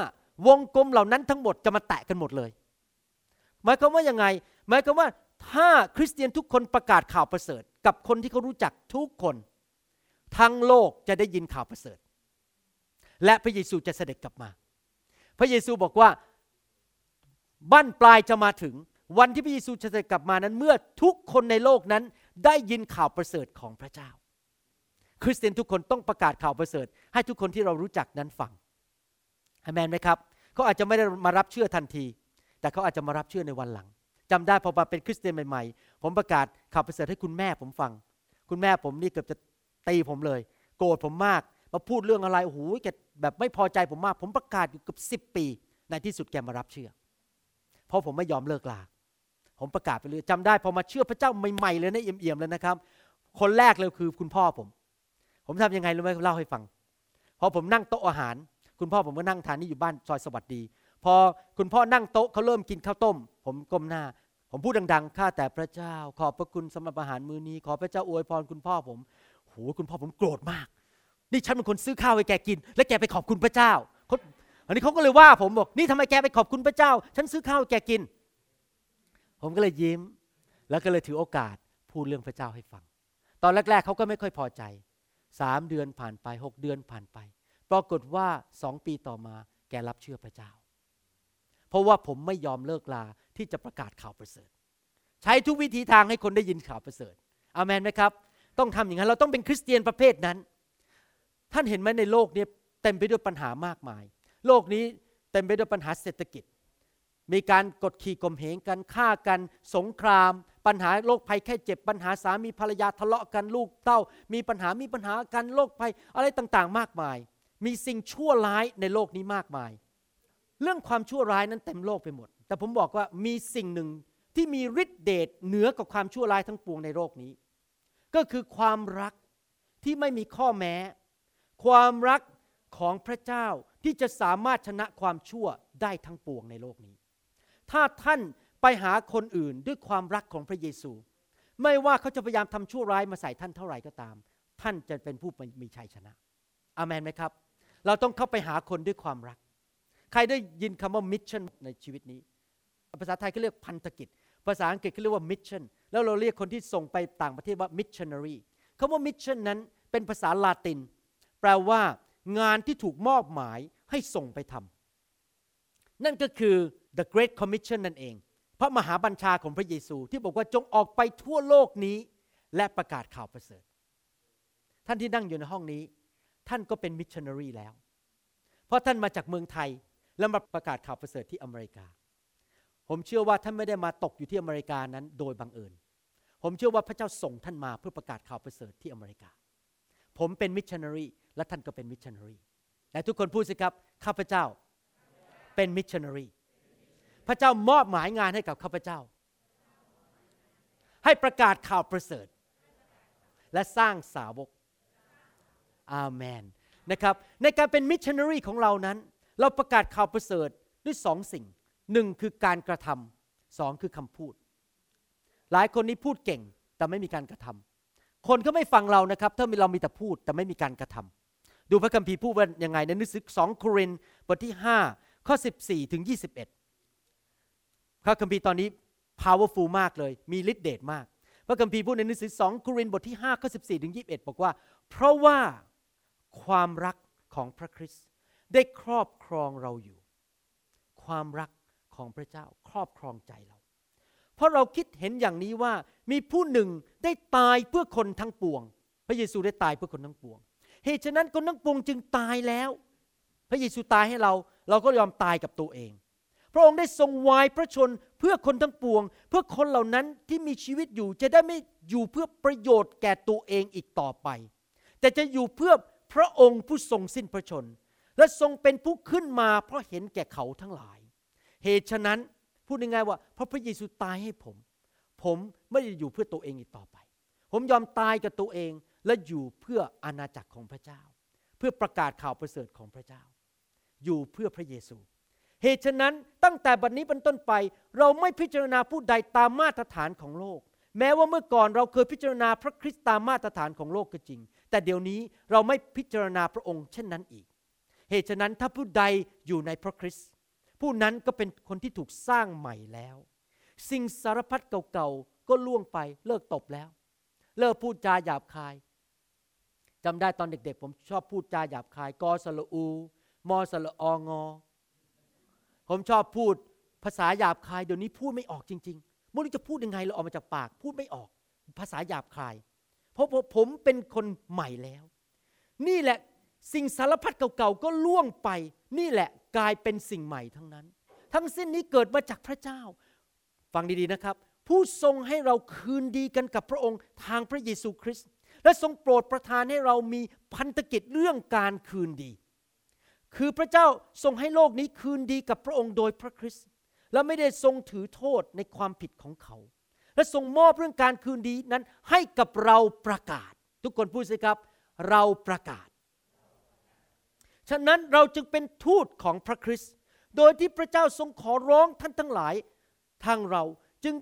วงกลมเหล่านั้นทั้งหมดจะมาแตะกันหมดเลย หมายความว่ายังไง หมายความว่าถ้าคริสเตียนทุกคนประกาศข่าวประเสริฐ กับคนที่เขารู้จักทุกคน ทั้งโลกจะได้ยินข่าวประเสริฐ และพระเยซูจะเสด็จกลับมา พระเยซูบอกว่าบั้นปลายจะมาถึง วันที่พระเยซูจะเสด็จกลับมานั้น เมื่อทุกคนในโลกนั้นได้ยินข่าวประเสริฐของพระเจ้า คริสเตียนทุกคนต้องประกาศข่าวประเสริฐ ให้ทุกคนที่เรารู้จักนั้นฟังอเมนไหมครับเขาอาจจะไม่ได้มารับเชื่อทันที แต่เขาอาจจะมารับเชื่อในวันหลังจำได้พอมาเป็นคริสเตียนใหม่ๆ ผมประกาศข่าวประเสริฐให้คุณแม่ผมฟัง คุณแม่ผมนี่เกือบจะ ตีผมเลย โกรธผมมาก มาพูดเรื่องอะไรโอ้โหแกแบบไม่พอใจผมมาก ผมประกาศอยู่เกือบสิบปี ในที่สุดแกมารับเชื่อ เพราะผมไม่ยอมเลิกลาผมประกาศไปเลยจำได้พอมาเชื่อพระเจ้าใหม่ๆเลยนะเอี่ยมๆเลยนะครับ คนแรกเลยคือคุณพ่อผม ผมทำยังไงรู้ไหมเล่าให้ฟังพอผมนั่งโต๊ะอาหาร คุณพ่อผมก็นั่งทานนี่อยู่บ้านซอยสวัสดี พอคุณพ่อนั่งโต๊ะเขาเริ่มกินข้าวต้ม ผมก้มหน้า ผมพูดดังๆข้าแต่พระเจ้า ขอบพระคุณสำหรับอาหารมื้อนี้ ขอพระเจ้าอวยพรคุณพ่อผม โหคุณพ่อผมโกรธมาก นี่ฉันเป็นคนซื้อข้าวให้แกกิน และแกไปขอบคุณพระเจ้าอันนี้เขาก็เลยว่าผมบอกนี่ทำไมแกไปขอบคุณพระเจ้า ฉันซื้อข้าวแกกิน ผมก็เลยยิ้ม แล้วก็เลยถือโอกาสพูดเรื่องพระเจ้าให้ฟัง ตอนแรก ๆเขาก็ไม่ค่อยพอใจสามเดือนผ่านไปหกเดือนผ่านไป ปรากฏว่าสองปีต่อมาแกรับเชื่อพระเจ้า เพราะว่าผมไม่ยอมเลิกลาที่จะประกาศข่าวประเสริฐ ใช้ทุกวิธีทางให้คนได้ยินข่าวประเสริฐอามนไหมครับ ต้องทำอย่างนั้น เราต้องเป็นคริสเตียนประเภทนั้น ท่านเห็นไหมในโลกนี้เต็มไปด้วยปัญหามากมาย โลกนี้เต็มไปด้วยปัญหาเศรษฐกิจ มีการกดขี่ข่มเหงกันฆ่ากัน สงคราม ปัญหาโรคภัยแค่เจ็บปัญหาสามีภรรยาทะเลาะกันลูกเต้า มีปัญหามีปัญหากันโรคภัยอะไรต่างๆ มากมาย มีสิ่งชั่วร้ายในโลกนี้มากมาย เรื่องความชั่วร้ายนั้นเต็มโลกไปหมด แต่ผมบอกว่ามีสิ่งหนึ่งที่มีฤทธิเดชเหนือกว่าความชั่วร้ายทั้งปวงในโลกนี้ ก็คือความรักที่ไม่มีข้อแม้ ความรักของพระเจ้าที่จะสามารถชนะความชั่วได้ทั้งปวงในโลกนี้ ถ้าท่านไปหาคนอื่นด้วยความรักของพระเยซู ไม่ว่าเขาจะพยายามทำชั่วร้ายมาใส่ท่านเท่าไหร่ก็ตาม ท่านจะเป็นผู้มีชัยชนะอาเมนไหมครับ เราต้องเข้าไปหาคนด้วยความรัก ใครได้ยินคำว่า mission ในชีวิตนี้ ภาษาไทยเขาเรียกพันธกิจ ภาษาอังกฤษเขาเรียกว่า mission แล้วเราเรียกคนที่ส่งไปต่างประเทศว่ามิชชันนารีคำว่า mission นั้นเป็นภาษาลาติน แปลว่างานที่ถูกมอบหมายให้ส่งไปทำนั่นก็คือ the great commission นั่นเอง พระมหาบัญชาของพระเยซูที่บอกว่าจงออกไปทั่วโลกนี้ และประกาศข่าวประเสริฐ ท่านที่นั่งอยู่ในห้องนี้ ท่านก็เป็นมิชชันนารีแล้ว เพราะท่านมาจากเมืองไทยแล้วมาประกาศข่าวประเสริฐที่อเมริกา ผมเชื่อว่าท่านไม่ได้มาตกอยู่ที่อเมริกานั้นโดยบังเอิญ ผมเชื่อว่าพระเจ้าส่งท่านมาเพื่อประกาศข่าวประเสริฐที่อเมริกา ผมเป็นมิชชันนารีและท่านก็เป็นมิชชันนารีและทุกคนพูดสิครับข้าพเจ้าเป็นมิชชันนารีพระเจ้ามอบหมายงานให้กับข้าพเจ้า ให้ประกาศข่าวประเสริฐ และสร้างสาวกอาเมนนะครับในการเป็นมิชชันนารีของเรานั้น เราประกาศข่าวประเสริฐด้วยสองสิ่ง หนึ่งคือการกระทำสองคือคำพูด หลายคนนี้พูดเก่งแต่ไม่มีการกระทำคนก็ไม่ฟังเรานะครับถ้าเรามีแต่พูดแต่ไม่มีการกระทำดูพระคัมภีร์พูดว่ายังไงในหนังสือสองโครินบทที่ 5 ข้อ 14 ถึง 21พระคัมภีร์ตอนนี้ powerful มากเลย มีฤทธิ์เดชมาก พระคัมภีร์พูดในหนังสือสองโครินบทที่5ข้อ14ถึง21 บอกว่า เพราะว่าความรักของพระคริสต์ได้ครอบครองเราอยู่ ความรัก ของพระเจ้าครอบครองใจเรา เพราะเราคิดเห็นอย่างนี้ว่ามีผู้หนึ่งได้ตายเพื่อคนทั้งปวง พระเยซูได้ตายเพื่อคนทั้งปวง เหตุฉะนั้นคนทั้งปวงจึงตายแล้ว พระเยซูตายให้เรา เราก็ยอมตายกับตัวเอง พระองค์ได้ทรงวายพระชนเพื่อคนทั้งปวง เพื่อคนเหล่านั้นที่มีชีวิตอยู่จะได้ไม่อยู่เพื่อประโยชน์แก่ตัวเองอีกต่อไป แต่จะอยู่เพื่อพระองค์ผู้ทรงสิ้นพระชนและทรงเป็นผู้ขึ้นมาเพราะเห็นแก่เขาทั้งหลาย เหตุฉะนั้นพูดง่ายๆว่าเพราะพระเยซูตายให้ผม ผมไม่ได้อยู่เพื่อตัวเองอีกต่อไป ผมยอมตายกับตัวเองและอยู่เพื่ออาณาจักรของพระเจ้า เพื่อประกาศข่าวประเสริฐของพระเจ้า อยู่เพื่อพระเยซู เหตุฉะนั้นตั้งแต่บัดนนี้เป็นต้นไป เราไม่พิจารณาผู้ใดตามมาตรฐานของโลก แม้ว่าเมื่อก่อนเราเคยพิจารณาพระคริสต์ตามมาตรฐานของโลกก็จริง แต่เดี๋ยวนี้เราไม่พิจารณาพระองค์เช่นนั้นอีก เหตุฉะนั้นถ้าผู้ใดอยู่ในพระคริสต์ ผู้นั้นก็เป็นคนที่ถูกสร้างใหม่แล้ว สิ่งสารพัดเก่าๆก็ล่วงไปเลิกตบแล้ว เลิกพูดจาหยาบคายจำได้ตอนเด็กๆ ผมชอบพูดจาหยาบคายกอสละอู มอสละองอ ผมชอบพูดภาษาหยาบคายเดี๋ยวนี้พูดไม่ออกจริงๆไม่รู้จะพูดยังไงเราออกมาจากปาก พูดไม่ออก ภาษาหยาบคาย เพราะผมเป็นคนใหม่แล้ว นี่แหละสิ่งสารพัดเก่าๆก็ล่วงไป นี่แหละ กลายเป็นสิ่งใหม่ทั้งนั้น ทั้งสิ้นนี้เกิดมาจากพระเจ้า ฟังดีๆนะครับ ผู้ทรงให้เราคืนดีกันกับพระองค์ทางพระเยซูคริสต์และทรงโปรดประทานให้เรามีพันธกิจเรื่องการคืนดี คือพระเจ้าทรงให้โลกนี้คืนดีกับพระองค์โดยพระคริสต์และไม่ได้ทรงถือโทษในความผิดของเขา และทรงมอบเรื่องการคืนดีนั้นให้กับเราประกาศ ทุกคนพูดสิครับ เราประกาศ ฉะนั้นเราจึงเป็นทูตของพระคริสต์โดยที่พระเจ้าทรงขอร้องท่านทั้งหลายทางเราจึง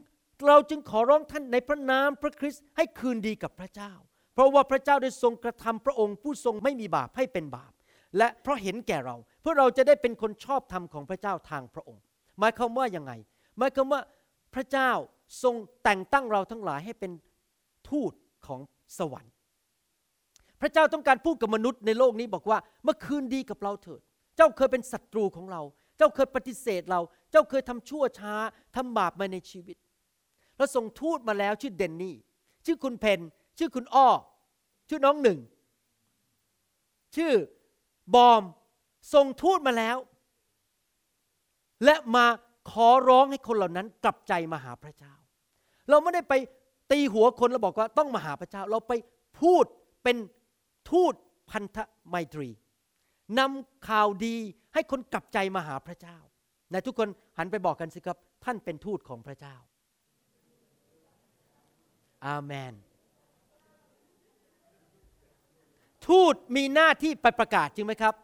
เราจึงขอร้องท่านในพระนามพระคริสต์ให้คืนดีกับพระเจ้า เพราะว่าพระเจ้าได้ทรงกระทำพระองค์ผู้ทรงไม่มีบาปให้เป็นบาป และเพราะเห็นแก่เรา เพื่อเราจะได้เป็นคนชอบธรรมของพระเจ้าทางพระองค์ หมายความว่ายังไง หมายความว่าพระเจ้าทรงแต่งตั้งเราทั้งหลายให้เป็นทูตของสวรรค์ พระเจ้าต้องการพูดกับมนุษย์ในโลกนี้บอกว่า เมื่อคืนดีกับเราเถิด เจ้าเคยเป็นศัตรูของเรา เจ้าเคยปฏิเสธเรา เจ้าเคยทำชั่วช้าทำบาปมาในชีวิตแล้วส่งทูตมาแล้วชื่อเดนนี่ ชื่อคุณเพน ชื่อคุณอ้อ ชื่อน้องหนึ่ง ชื่อบอม ส่งทูตมาแล้ว และมาขอร้องให้คนเหล่านั้นกลับใจมาหาพระเจ้า เราไม่ได้ไปตีหัวคนแล้วบอกว่าต้องมาหาพระเจ้า เราไปพูดเป็น ทูตพันธไมตรีนำข่าวดีให้คนกลับใจมาหาพระเจ้าในทุกคนหันไปบอกกันสิครับ ท่านเป็นทูตของพระเจ้า อาเมน ทูตมีหน้าที่ไปประกาศจริงไหมครับ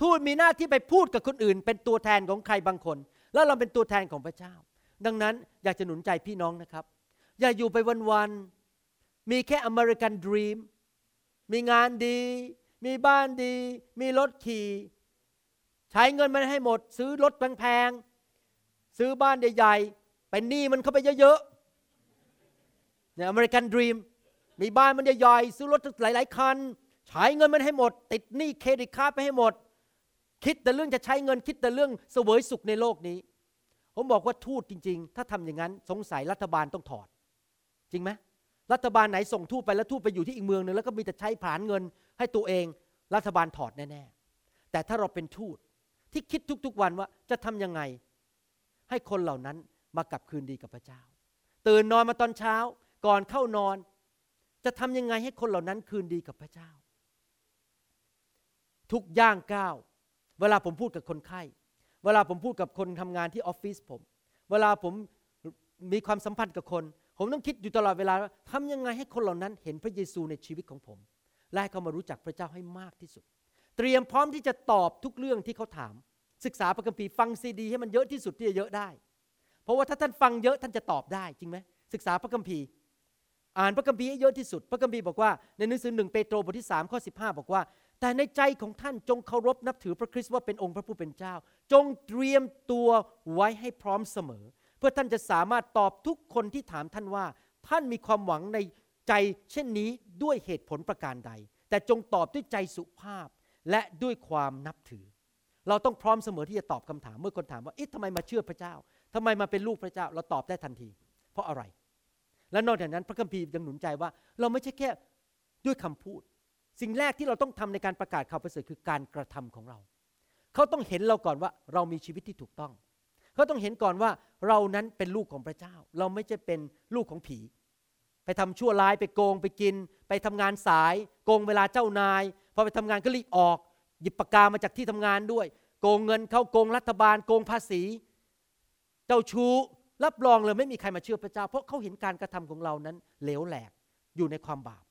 ทูตมีหน้าที่ไปพูดกับคนอื่น เป็นตัวแทนของใครบางคน แล้วเราเป็นตัวแทนของพระเจ้า ดังนั้นอยากจะหนุนใจพี่น้องนะครับ อย่าอยู่ไปวันๆมีแค่ American dream มีงานดี มีบ้านดี มีรถขี่ ใช้เงินมันให้หมด ซื้อรถแพงๆ ซื้อบ้านใหญ่ๆเป็นหนี้มันเข้าไปเยอะๆ เนี่ย American dream มีบ้านมันใหญ่ๆ ซื้อรถหลายๆ คัน ใช้เงินมันให้หมด ติดหนี้ credit card ไปให้หมด คิดแต่เรื่องจะใช้เงิน คิดแต่เรื่องเสวยสุขในโลกนี้ ผมบอกว่าทูตจริง ๆ ถ้าทำอย่างนั้น สงสัยรัฐบาลต้องถอด จริงไหม รัฐบาลไหนส่งทูตไปแล้วทูตไปอยู่ที่อีกเมืองหนึ่งแล้วก็มีแต่ใช้ผานเงินให้ตัวเองรัฐบาลถอดแน่ๆ แต่ถ้าเราเป็นทูตที่คิดทุกๆวันว่าจะทํำยังไง ให้คนเหล่านั้นมากลับคืนดีกับพระเจ้า ตื่นนอนมาตอนเช้าก่อนเข้านอน จะทำยังไงให้คนเหล่านั้นคืนดีกับพระเจ้า ทุกย่างก้าวเวลาผมพูดกับคนไข้ เวลาผมพูดกับคนทำงานที่ออฟฟิศผม เวลาผมมีความสัมพันธ์กับคน ผมต้องคิดอยู่ตลอดเวลาว่าทำยังไงให้คนเหล่านั้นเห็นพระเยซูในชีวิตของผม และให้เขามารู้จักพระเจ้าให้มากที่สุด เตรียมพร้อมที่จะตอบทุกเรื่องที่เขาถาม ศึกษาพระคัมภีร์ฟังซีดี ให้มันเยอะที่สุดที่จะเยอะได้ เพราะว่าถ้าท่านฟังเยอะท่านจะตอบได้จริงไหมศึกษาพระคัมภีร์ อ่านพระคัมภีร์ให้เยอะที่สุด พระคัมภีร์บอกว่าในหนังสือหนึ่งเปโตรบทที่3ข้อ15 บอกว่า แต่ในใจของท่านจงเคารพนับถือพระคริสต์ว่าเป็นองค์พระผู้เป็นเจ้า จงเตรียมตัวไว้ให้พร้อมเสมอ พื่อท่านจะสามารถตอบทุกคนที่ถามท่านว่า ท่านมีความหวังในใจเช่นนี้ด้วยเหตุผลประการใด แต่จงตอบด้วยใจสุภาพและด้วยความนับถือ เราต้องพร้อมเสมอที่จะตอบคำถามเมื่อคนถามว่าเอ๊ะทำไมมาเชื่อพระเจ้าทำไมมาเป็นลูกพระเจ้า เราตอบได้ทันที เพราะอะไร และนอกจากนั้นพระคัมภีร์ยังหนุนใจว่า เราไม่ใช่แค่ด้วยคำพูด สิ่งแรกที่เราต้องทำในการประกาศข่าวประเสริฐคือการกระทำของเรา เขาต้องเห็นเราก่อนว่าเรามีชีวิตที่ถูกต้อง เขาต้องเห็นก่อนว่าเรานั้นเป็นลูกของพระเจ้า เราไม่ใช่เป็นลูกของผี ไปทำชั่วร้ายไปโกงไปกิน ไปทำงานสาย โกงเวลาเจ้านายพอไปทำงานก็รีบออก หยิบปากกามาจากที่ทำงานด้วย โกงเงินเขาโกงรัฐบาล โกงภาษี เจ้าชู้รับรองเลยไม่มีใครมาเชื่อพระเจ้า เพราะเขาเห็นการกระทำของเรานั้นเหลวแหลกอยู่ในความบาป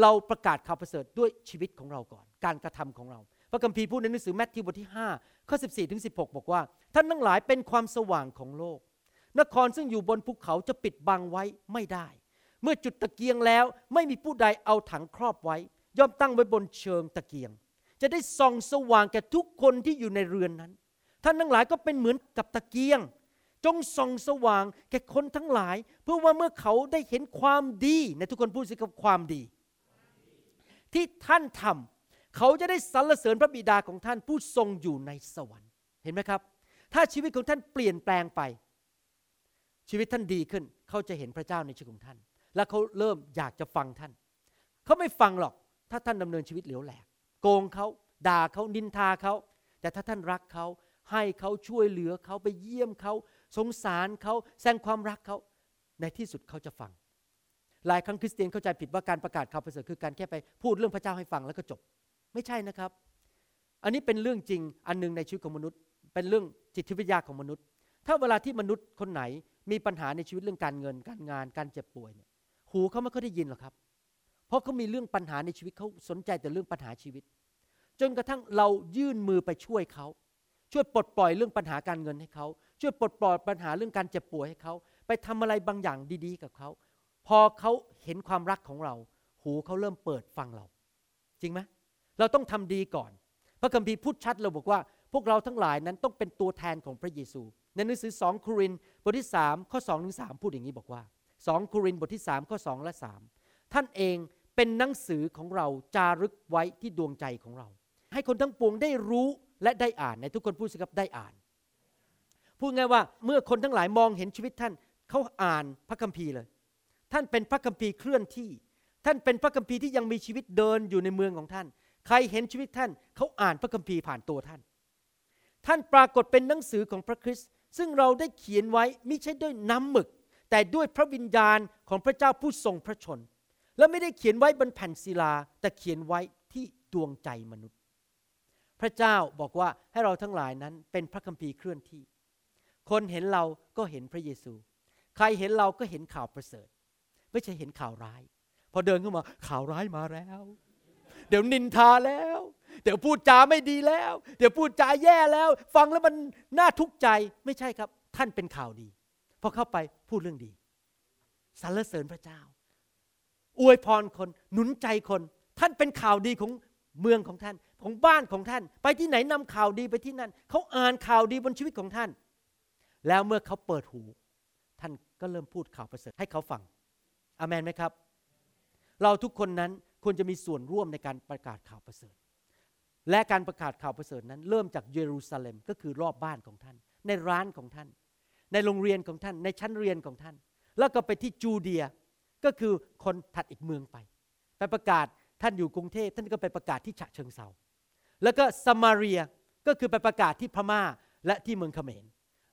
เราประกาศข่าวประเสริฐด้วยชีวิตของเราก่อน การกระทำของเรา พระคัมภีร์พูดในหนังสือแมทธิวบทที่5ข้อ14ถึง16 บอกว่า ท่านทั้งหลายเป็นความสว่างของโลก นครซึ่งอยู่บนภูเขาจะปิดบังไว้ไม่ได้ เมื่อจุดตะเกียงแล้วไม่มีผู้ใดเอาถังครอบไว้ ย่อมตั้งไว้บนเชิงตะเกียง จะได้ส่องสว่างแก่ทุกคนที่อยู่ในเรือนนั้น ท่านทั้งหลายก็เป็นเหมือนกับตะเกียง จงส่องสว่างแก่คนทั้งหลาย เพื่อว่าเมื่อเขาได้เห็นความดีในทุกคนพูดสิกับความดี ที่ท่านทำ เขาจะได้สรรเสริญพระบิดาของท่านผู้ทรงอยู่ในสวรรค์ เห็นไหมครับ ถ้าชีวิตของท่านเปลี่ยนแปลงไป ชีวิตท่านดีขึ้น เขาจะเห็นพระเจ้าในชีวิตของท่าน และเขาเริ่มอยากจะฟังท่าน เขาไม่ฟังหรอก ถ้าท่านดำเนินชีวิตเหลวแหลก โกงเขา ด่าเขานินทาเขา แต่ถ้าท่านรักเขา ให้เขาช่วยเหลือเขาไปเยี่ยมเขา สงสารเขา แสดงความรักเขา ในที่สุดเขาจะฟังหลายครั้งคริสเตียนเข้าใจผิดว่าการประกาศข่าวประเสริฐคือการแค่ไปพูดเรื่องพระเจ้าให้ฟังแล้วก็จบ ไม่ใช่นะครับ อันนี้เป็นเรื่องจริงอันหนึ่งในชีวิตของมนุษย์ เป็นเรื่องจิตวิทยาของมนุษย์ ถ้าเวลาที่มนุษย์คนไหนมีปัญหาในชีวิตเรื่องการเงิน การงาน การเจ็บป่วยเนี่ย หูเขาไม่ค่อยได้ยินหรอกครับ เพราะเขามีเรื่องปัญหาในชีวิตเขาสนใจแต่เรื่องปัญหาชีวิต จนกระทั่งเรายื่นมือไปช่วยเขาช่วยปลดปล่อยเรื่องปัญหาการเงินให้เขาช่วยปลดปล่อยปัญหาเรื่องการเจ็บป่วยให้เขาไปทำอะไรบางอย่างดี ๆ กับเขาพอเขาเห็นความรักของเรา หูเขาเริ่มเปิดฟังเรา จริงไหม เราต้องทำดีก่อน พระคัมภีร์พูดชัดเราบอกว่า พวกเราทั้งหลายนั้นต้องเป็นตัวแทนของพระเยซู ในหนังสือสองโครินบทที่ 3 ข้อ2ถึง3พูดอย่างนี้บอกว่าสองโครินบทที่ 3 ข้อ 2 และ 3 ท่านเองเป็นหนังสือของเราจารึกไว้ที่ดวงใจของเรา ให้คนทั้งปวงได้รู้และได้อ่านในทุกคนพูดสิครับได้อ่าน พูดง่ายว่าเมื่อคนทั้งหลายมองเห็นชีวิตท่านเขาอ่านพระคัมภีร์เลย ท่านเป็นพระคัมภีร์เคลื่อนที่ ท่านเป็นพระคัมภีร์ที่ยังมีชีวิตเดินอยู่ในเมืองของท่าน ใครเห็นชีวิตท่านเขาอ่านพระคัมภีร์ผ่านตัวท่าน ท่านปรากฏเป็นหนังสือของพระคริสต์ซึ่งเราได้เขียนไว้ไม่ใช่ด้วยน้ำหมึก แต่ด้วยพระวิญญาณของพระเจ้าผู้ทรงพระชน และไม่ได้เขียนไว้บนแผ่นศิลา แต่เขียนไว้ที่ดวงใจมนุษย์ พระเจ้าบอกว่าให้เราทั้งหลายนั้นเป็นพระคัมภีร์เคลื่อนที่ คนเห็นเราก็เห็นพระเยซู ใครเห็นเราก็เห็นข่าวประเสริฐ ไม่ใช่เห็นข่าวร้าย พอเดินเข้ามาข่าวร้ายมาแล้ว เดี๋ยวนินทาแล้ว เดี๋ยวพูดจาไม่ดีแล้ว เดี๋ยวพูดจาแย่แล้ว ฟังแล้วมันน่าทุกข์ใจไม่ใช่ครับ ท่านเป็นข่าวดีพอเข้าไปพูดเรื่องดีสรรเสริญพระเจ้า อวยพรคนหนุนใจคน ท่านเป็นข่าวดีของเมืองของท่าน ของบ้านของท่าน ไปที่ไหนนำข่าวดีไปที่นั่นเขาอ่านข่าวดีบนชีวิตของท่าน แล้วเมื่อเขาเปิดหู ท่านก็เริ่มพูดข่าวประเสริฐให้เขาฟังอามนไหมครับ เราทุกคนนั้น ควรจะมีส่วนร่วมในการประกาศข่าวประเสริฐ และการประกาศข่าวประเสริฐนั้น เริ่มจากเยรูซาเล็มก็คือรอบบ้านของท่าน ในร้านของท่าน ในโรงเรียนของท่าน ในชั้นเรียนของท่าน แล้วก็ไปที่จูเดียก็คือคนถัดอีกเมืองไป ไปประกาศท่านอยู่กรุงเทพท่านก็ไปประกาศที่ฉะเชิงเซาแล้วก็สมาเรียก็คือไปประกาศที่พม่าและที่เมืองเขมร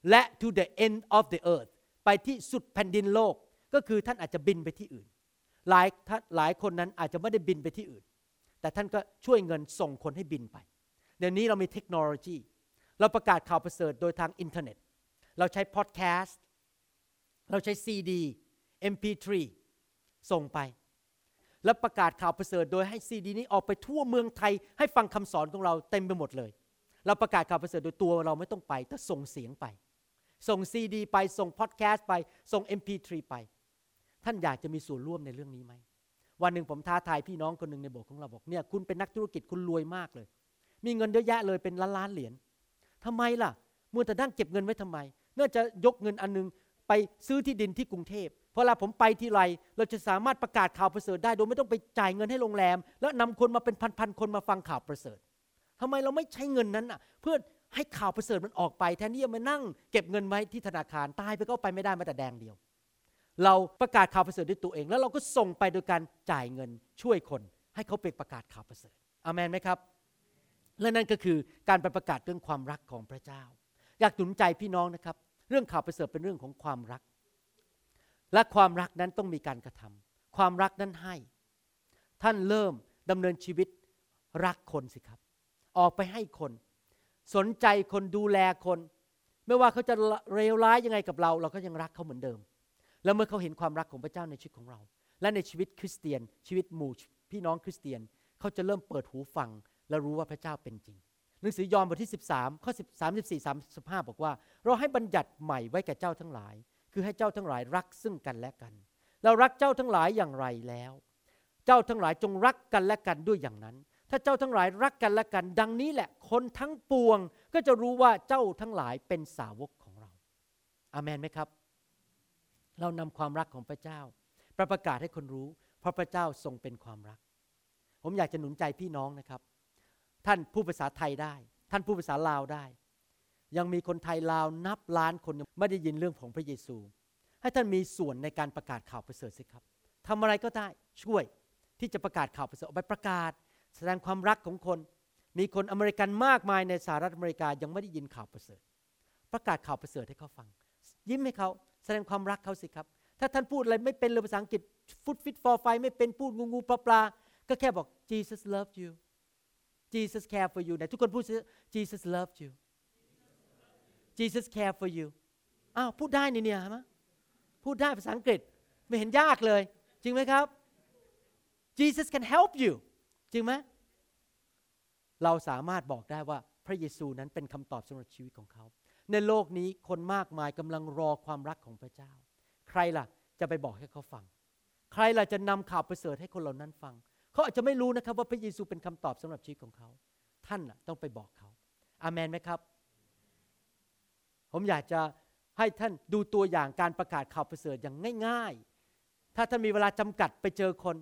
และ to the end of the earth ไปที่สุดแผ่นดินโลก ก็คือท่านอาจจะบินไปที่อื่น หลายหลายคนนั้นอาจจะไม่ได้บินไปที่อื่น แต่ท่านก็ช่วยเงินส่งคนให้บินไป เดี๋ยวนี้เรามีเทคโนโลยี เราประกาศข่าวประเสริฐโดยทางอินเทอร์เน็ต เราใช้พอดแคสต์ เราใช้ซีดี MP3 ส่งไป แล้วประกาศข่าวประเสริฐโดยให้ซีดีนี้ออกไปทั่วเมืองไทย ให้ฟังคำสอนของเราเต็มไปหมดเลย เราประกาศข่าวประเสริฐโดยตัวเราไม่ต้องไปแต่ส่งเสียงไป ส่งซีดีไป ส่งพอดแคสต์ไป ส่ง MP3 ไป ท่านอยากจะมีส่วนร่วมในเรื่องนี้ไหม วันหนึ่งผมท้าทายพี่น้องคนหนึ่งในโบสถ์ของเราบอกเนี่ยคุณเป็นนักธุรกิจคุณรวยมากเลย มีเงินเยอะแยะเลยเป็นล้านล้านเหรียญทำไมล่ะมัวแต่นั่งเก็บเงินไว้ทำไม น่าจะยกเงินอันนึงไปซื้อที่ดินที่กรุงเทพพอเวลาผมไปที่ไรเราจะสามารถประกาศข่าวประเสริฐได้ โดยไม่ต้องไปจ่ายเงินให้โรงแรม แล้วนำคนมาเป็นพันๆคนมาฟังข่าวประเสริฐทำไมเราไม่ใช้เงินนั้นอะ เพื่อให้ข่าวประเสริฐมันออกไปแทนที่จะมานั่ง เก็บเงินไว้ที่ธนาคารตายไปก็ไปไม่ได้มาแต่แดงเดียว เราประกาศข่าวประเสริฐด้วยตัวเอง แล้วเราก็ส่งไปโดยการจ่ายเงินช่วยคน ให้เขาไปประกาศข่าวประเสริฐอามนไหมครับ และนั่นก็คือการไปประกาศเรื่องความรักของพระเจ้า อยากหนุนใจพี่น้องนะครับ เรื่องข่าวประเสริฐเป็นเรื่องของความรัก และความรักนั้นต้องมีการกระทำความรักนั้นให้ ท่านเริ่มดำเนินชีวิตรักคนสิครับ ออกไปให้คน สนใจคนดูแลคน ไม่ว่าเขาจะเลวร้ายยังไงกับเรา เราก็ยังรักเขาเหมือนเดิม แล้วเมื่อเขาเห็นความรักของพระเจ้าในชีวิตของเรา และในชีวิตคริสเตียน ชีวิตหมู่พี่น้องคริสเตียน เขาจะเริ่มเปิดหูฟัง และรู้ว่าพระเจ้าเป็นจริง หนังสือยอห์นบทที่ 13 ข้อ34 35 บอกว่า เราให้บัญญัติใหม่ไว้แก่เจ้าทั้งหลาย คือให้เจ้าทั้งหลายรักซึ่งกันและกัน เรารักเจ้าทั้งหลายอย่างไรแล้ว เจ้าทั้งหลายจงรักกันและกันด้วยอย่างนั้น ถ้าเจ้าทั้งหลายรักกันและกัน ดังนี้แหละ คนทั้งปวงก็จะรู้ว่าเจ้าทั้งหลายเป็นสาวกของเรา อามันไหมครับ เรานำความรักของพระเจ้าประประกาศให้คนรู้ เพราะพระเจ้าทรงเป็นความรัก ผมอยากจะหนุนใจพี่น้องนะครับ ท่านผู้ภาษาไทยได้ ท่านผู้ภาษาลาวได้ ยังมีคนไทยลาวนับล้านคนไม่ได้ยินเรื่องของพระเยซู ให้ท่านมีส่วนในการประกาศข่าวประเสริฐสิครับทำอะไรก็ได้ช่วยที่จะประกาศข่าวประเสริฐไปประกาศ แสดงความรักของคน มีคนอเมริกันมากมายในสหรัฐอเมริกายังไม่ได้ยินข่าวประเสริฐ ประกาศข่าวประเสริฐให้เขาฟัง ยิ้มให้เขา แสดงความรักเขาสิครับ ถ้าท่านพูดอะไรไม่เป็นเลยภาษาอังกฤษฟุตฟิตฟอร์ไฟไม่เป็นพูดงูงูปลาปลาก็แค่บอก Jesus loved you Jesus care for you ไหนทุกคนพูด Jesus loved you Jesus care for you อ้าวพูดได้นี่เนี่ยมพูดได้ภาษาอังกฤษไม่เห็นยากเลย จริงไหมครับ Jesus can help you จริงไหมเราสามารถบอกได้ว่าพระเยซูนั้นเป็นคำตอบสำหรับชีวิตของเขา ในโลกนี้คนมากมายกำลังรอความรักของพระเจ้า ใครล่ะจะไปบอกให้เขาฟัง ใครล่ะจะนำข่าวประเสริฐให้คนเหล่านั้นฟัง เขาอาจจะไม่รู้นะครับว่าพระเยซูเป็นคำตอบสำหรับชีวิตของเขา ท่านล่ะต้องไปบอกเขา อาเมนไหมครับ ผมอยากจะให้ท่านดูตัวอย่างการประกาศข่าวประเสริฐอย่างง่าย ๆ ถ้าท่านมีเวลาจำกัดไปเจอคน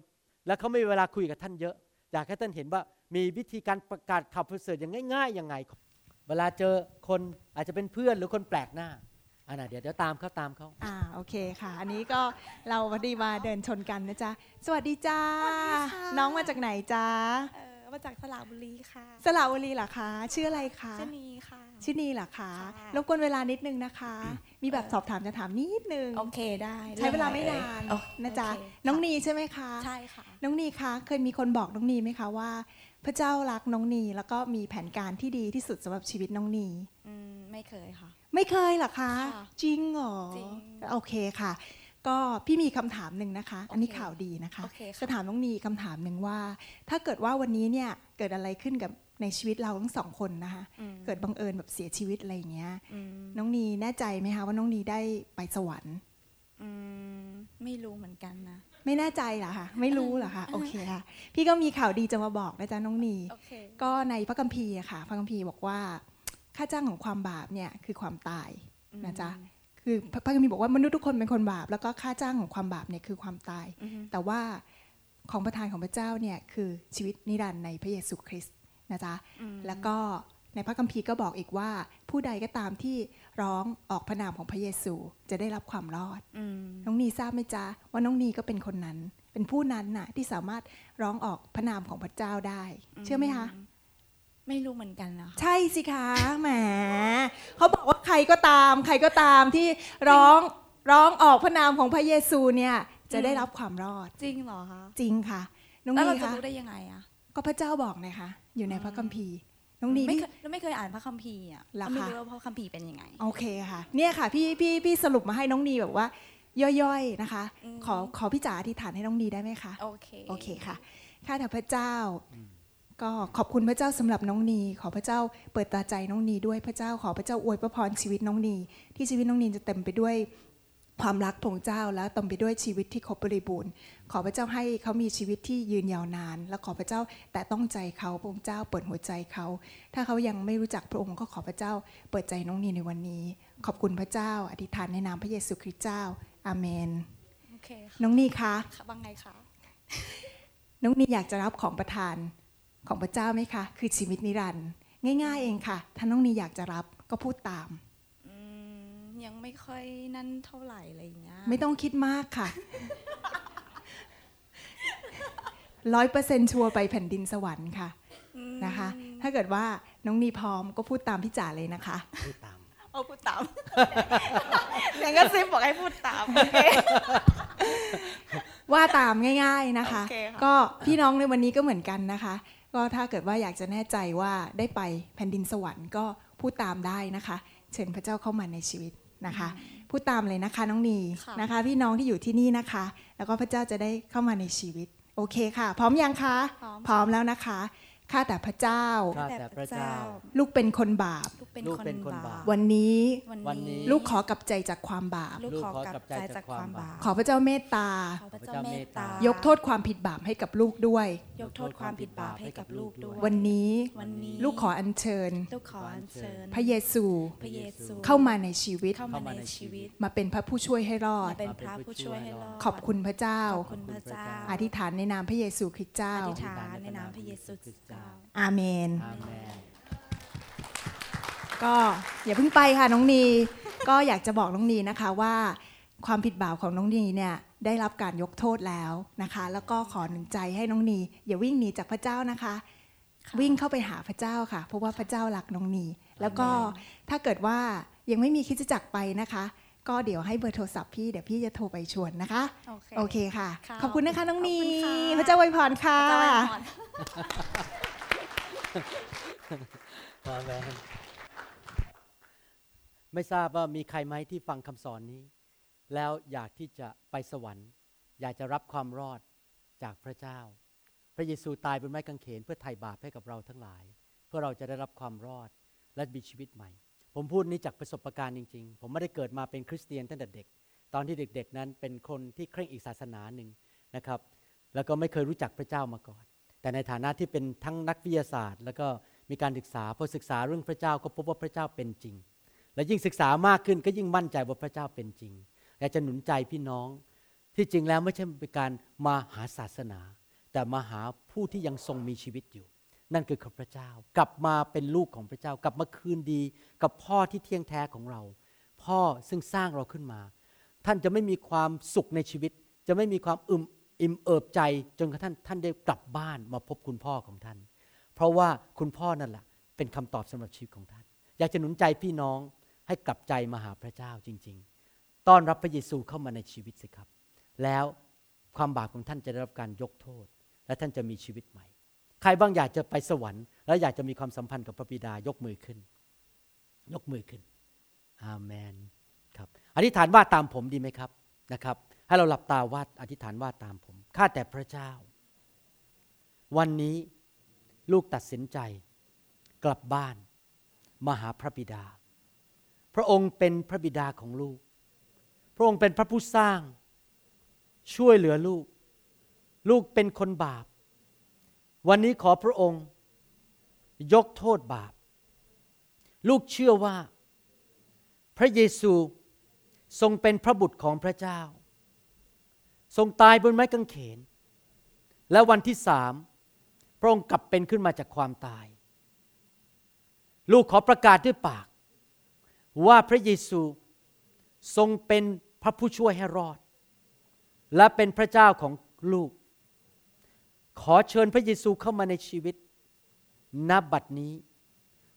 แล้วเขาไม่มีเวลาคุยกับท่านเยอะ อยากให้ท่านเห็นว่ามีวิธีการประกาศข่าวประเสริฐอย่างง่ายๆยังไง เวลาเจอคนอาจจะเป็นเพื่อนหรือคนแปลกหน้าอันน่ะเดี๋ยวเดี๋ยวตามเขาตามเขา
อ่าโอเคค่ะ อันนี้ก็เราพอดีมาเดินชนกันนะจ๊ะสวัสดีจ้าน้องมาจากไหนจ้า
เออมาจากสระบุรีค่ะ
สระบุรีเหรอคะ ชื่ออะไรคะ
ชื่อนีค่ะ
ชื่อนีเหรอคะ
ค่ะ
รบกวนเวลานิดนึงนะคะ มีแบบสอบถามจะถามนิดนึง
โอเคได้
ใช้เวลาไม่นาน
โอ
นะจ๊ะ
โเค
น้อง
ค่ะ
นีใช่ไหมคะ
ใช่ค่ะ
น้องนีคะ เคยมีคนบอกน้องนีไหมคะว่า พระเจ้ารักน้องนีแล้วก็มีแผนการที่ดีที่สุดสำหรับชีวิตน้องนี
อืมไม่เคยค่ะ
ไม่เคยเหรอคะ
ค่ะ
จริงเหรอ
จริง
โอเคค่ะ ก็พี่มีคำถามหนึ่งนะคะ อันนี้
โอเค
ข่าวดีนะคะ
โอเคค่ะ
จะถามน้องนีคำถามหนึ่งว่า ถ้าเกิดว่าวันนี้เนี่ยเกิดอะไรขึ้นกับในชีวิตเราทั้งสองคนนะคะ
อืม
เกิดบังเอิญแบบเสียชีวิตอะไรอย่างเงี้ย
อืม
น้องนีแน่ใจไหมคะว่าน้องนีได้ไปสวรรค์
อืมไม่รู้เหมือนกันนะ
ไม่แน่ใจเหรอคะไม่รู้เหรอคะโอเคค่ะพี่ก็มีข่าวดีจะมาบอกนะจ๊ะน้องนี
โอเค
ก็ในพระคัมภีร์อะค่ะ พระคัมภีร์บอกว่า ค่าจ้างของความบาปเนี่ยคือความตายนะจ๊ะคือพระพระคัมภีร์บอกว่ามนุษย์ทุกคนเป็นคนบาป แล้วก็ค่าจ้างของความบาปเนี่ยคือความตาย
อืม
แต่ว่าของประทานของพระเจ้าเนี่ยคือชีวิตนิรันดร์ในพระเยซูคริสต์นะจ๊ะ
อืม
แล้วก็ ในพระคัมภีร์ก็บอกอีกว่า ผู้ใดก็ตามที่ร้องออกพระนามของพระเยซูจะได้รับความรอด
อืม
น้องนีทราบไหมจ๊ะว่าน้องนีก็เป็นคนนั้น เป็นผู้นั้นน่ะที่สามารถร้องออกพระนามของพระเจ้าได้ เชื่อไหมคะ
ไม่รู้เหมือนกันนะคะ
ใช่สิคะแหมเขาบอกว่าใครก็ตาม ใครก็ตามที่ร้องร้องออกพระนามของพระเยซูเนี่ยจะได้รับความรอด
จริงเหรอคะ
จริงค่ะน้อง
แล้ว
นี
เราจะ
คะ
รู้ได้ยังไงอะ
ก็พระเจ้าบอกนะคะอยู่ในพระคัมภีร์ น้องนี
ไม่
พี่
เคยเราไม่เคยอ่านพระคัมภีร์อะ
เหรอ
เราไม่
คะ
รู้ว่าพระคัมภีร์เป็นยังไง
โอเคค่ะ เนี่ยค่ะพี่พี่พี่สรุปมาให้น้องนีแบบว่า ย่อยๆนะคะ
อืม
ขอขอพี่จ๋าอธิษฐานให้น้องนีได้ไหมคะ
โอเค
โอเคค่ะข้าแต่พระเจ้า ก็ขอบคุณพระเจ้าสำหรับน้องนี ขอพระเจ้าเปิดตาใจน้องนีด้วยพระเจ้าขอพระเจ้าอวยพระพรชีวิตน้องนี ที่ชีวิตน้องนีจะเต็มไปด้วยความรักพระองค์เจ้าและเต็มไปด้วยชีวิตที่ครบบริบูรณ์ ขอพระเจ้าให้เขามีชีวิตที่ยืนยาวนาน และขอพระเจ้าแต่ต้องใจเขาพระองค์เจ้าเปิดหัวใจเขา ถ้าเขายังไม่รู้จักพระองค์ก็ขอพระเจ้าเปิดใจน้องนีในวันนี้ ขอบคุณพระเจ้า อธิษฐานในนามพระเยซูคริสต์เจ้าอาเมน
โอเคค่ะ
น้องนีคะ
ค่ะว่าไงคะ
น้องนีอยากจะรับของประทานของพระเจ้าไหมคะ คือชีวิตนิรันดร์ง่าย ๆ เองค่ะ ถ้าน้องนีอยากจะรับก็พูดตาม
อืมยังไม่ค่อยนั่นเท่าไหร่อะไรอย่างเงี้ย
ไม่ต้องคิดมากค่ะ ร้อยเปอร์เซ็นชัวร์ไปแผ่นดินสวรรค์ค่ะ
อืม
นะคะ ถ้าเกิดว่าน้องนีพร้อมก็พูดตามพี่จ๋าเลยนะคะ
พูดตาม
เอาพูดตามแม่ก็ซิบบอกให้พูดตามโอเค
ว่าตามง่าย ๆนะคะ
โอเคค่ะ
ก็พี่น้องในวันนี้ก็เหมือนกันนะคะ ก็ถ้าเกิดว่าอยากจะแน่ใจว่าได้ไปแผ่นดินสวรรค์ก็พูดตามได้นะคะ เชิญพระเจ้าเข้ามาในชีวิตนะคะ พูดตามเลยนะคะน้องนี
ค่ะ
นะคะ พี่น้องที่อยู่ที่นี่นะคะ แล้วก็พระเจ้าจะได้เข้ามาในชีวิต โอเคค่ะ พร้อมยังคะ
พร้อม
พร้อมแล้วนะคะ ข้าแต่พระเจ้า
ข้าแต่พระเจ้า
ลูกเป็นคนบาป
ลูกเป็น
ลูก
คน
เป็นคน
บา
บา
ป
ป
วันนี้
วันนี้
ลูกขอกลับใจจากความบาป
ลูกขอกลับใจจากความบาป
ขอพระเจ้าเมตตา
ขอพระเจ้าเมตตาย
ยกโทษความผิดบาปให้กับลูกด้วย
ยกโทษความผิดบาปให้กับลูกด้วย
วันนี้
วันนี้
ลูกขออัญเชิญ
ลูกขออัญเชิญ
พระเยซู
พระเยซู
เข้ามาในชีวิต
เข้ามาในชีวิต
มาเป็นพระผู้ช่วยให้รอด
มาเป็นพระผู้ช่วยให้รอด
ขอบคุณพระเจ้า
ขอบคุณพระเจ้า
อธิษฐานในนามพระเยซูคริสต์เจ้า
อธิษฐานในนามพระเยซูคริสต์เจ้า
อาเมน
อาเมน
ก็อย่าเพิ่งไปค่ะน้องนี ก็อยากจะบอกน้องนีนะคะว่าความผิดบาปของน้องนีเนี่ยได้รับการยกโทษแล้วนะคะ แล้วก็ขอหนึ่งใจให้น้องนีอย่าวิ่งหนีจากพระเจ้านะคะ
ค่ะ
วิ่งเข้าไปหาพระเจ้าค่ะ เพราะว่าพระเจ้ารักน้องนี แล้วก็ถ้าเกิดว่ายังไม่มีคริดจักรไปนะคะ ก็เดี๋ยวให้เบอร์โทรศัพท์พี่เดี๋ยวพี่จะโทรไปชวนนะคะ
โอเค
โอเคค่ะ
ค่ะ
ขอบคุณนะคะน้องนี
ขอบคุณค่ะ
พระเจ้าอวยพรค่ะ
พระเจ้าอวยพร
อาเมนไม่ทราบว่ามีใครไหมที่ฟังคำสอนนี้ แล้วอยากที่จะไปสวรรค์ อยากจะรับความรอดจากพระเจ้า พระเยซูตายบนไม้กางเขนเพื่อไถ่บาปให้กับเราทั้งหลาย เพื่อเราจะได้รับความรอดและมีชีวิตใหม่ ผมพูดนี้จากประสบการณ์จริง ๆ ผมไม่ได้เกิดมาเป็นคริสเตียนตั้งแต่เด็ก ตอนที่เด็ก ๆ นั้นเป็นคนที่เคร่งอีกศาสนาหนึ่งนะครับ แล้วก็ไม่เคยรู้จักพระเจ้ามาก่อน แต่ในฐานะที่เป็นทั้งนักวิทยาศาสตร์ แล้วก็มีการศึกษาพอศึกษาเรื่องพระเจ้าก็พบว่าพระเจ้าเป็นจริง และยิ่งศึกษามากขึ้นก็ยิ่งมั่นใจว่าพระเจ้าเป็นจริงอยากจะหนุนใจพี่น้อง ที่จริงแล้วไม่ใช่เป็นการมาหาศาสนา แต่มาหาผู้ที่ยังทรงมีชีวิตอยู่ นั่นคือพระเจ้า กลับมาเป็นลูกของพระเจ้า กลับมาคืนดี กับพ่อที่เที่ยงแท้ของเรา พ่อซึ่งสร้างเราขึ้นมา ท่านจะไม่มีความสุขในชีวิต จะไม่มีความอึมอิ่มเอิบใจจนกระทั่งท่านได้กลับบ้านมาพบคุณพ่อของท่าน เพราะว่าคุณพ่อนั่นแหละเป็นคำตอบสำหรับชีวิตของท่าน อยากจะหนุนใจพี่น้องให้กลับใจมาหาพระเจ้าจริง ๆ ต้อนรับพระเยซูเข้ามาในชีวิตสิครับ แล้วความบาปของท่านจะได้รับการยกโทษ และท่านจะมีชีวิตใหม่ รบ้างอยากจะไปสวรรค์ แล้วอยากจะมีความสัมพันธ์กับพระบิดายกมือขึ้น ยกมือขึ้นอาเมนครับอธิษฐานว่าตามผมดีไหมครับนะครับ ให้เราหลับตาวาดอธิษฐานว่าตามผมข้าแต่พระเจ้า วันนี้ลูกตัดสินใจ กลับบ้านมาหาพระบิดา พระองค์เป็นพระบิดาของลูก พระองค์เป็นพระผู้สร้าง ช่วยเหลือลูก ลูกเป็นคนบาป วันนี้ขอพระองค์ ยกโทษบาป ลูกเชื่อว่า พระเยซูทรงเป็นพระบุตรของพระเจ้า ทรงตายบนไม้กางเขน และวันที่สามพระองค์กลับเป็นขึ้นมาจากความตาย ลูกขอประกาศด้วยปาก ว่าพระเยซูทรงเป็นพระผู้ช่วยให้รอด และเป็นพระเจ้าของลูก ขอเชิญพระเยซูเข้ามาในชีวิตนับบัดนี้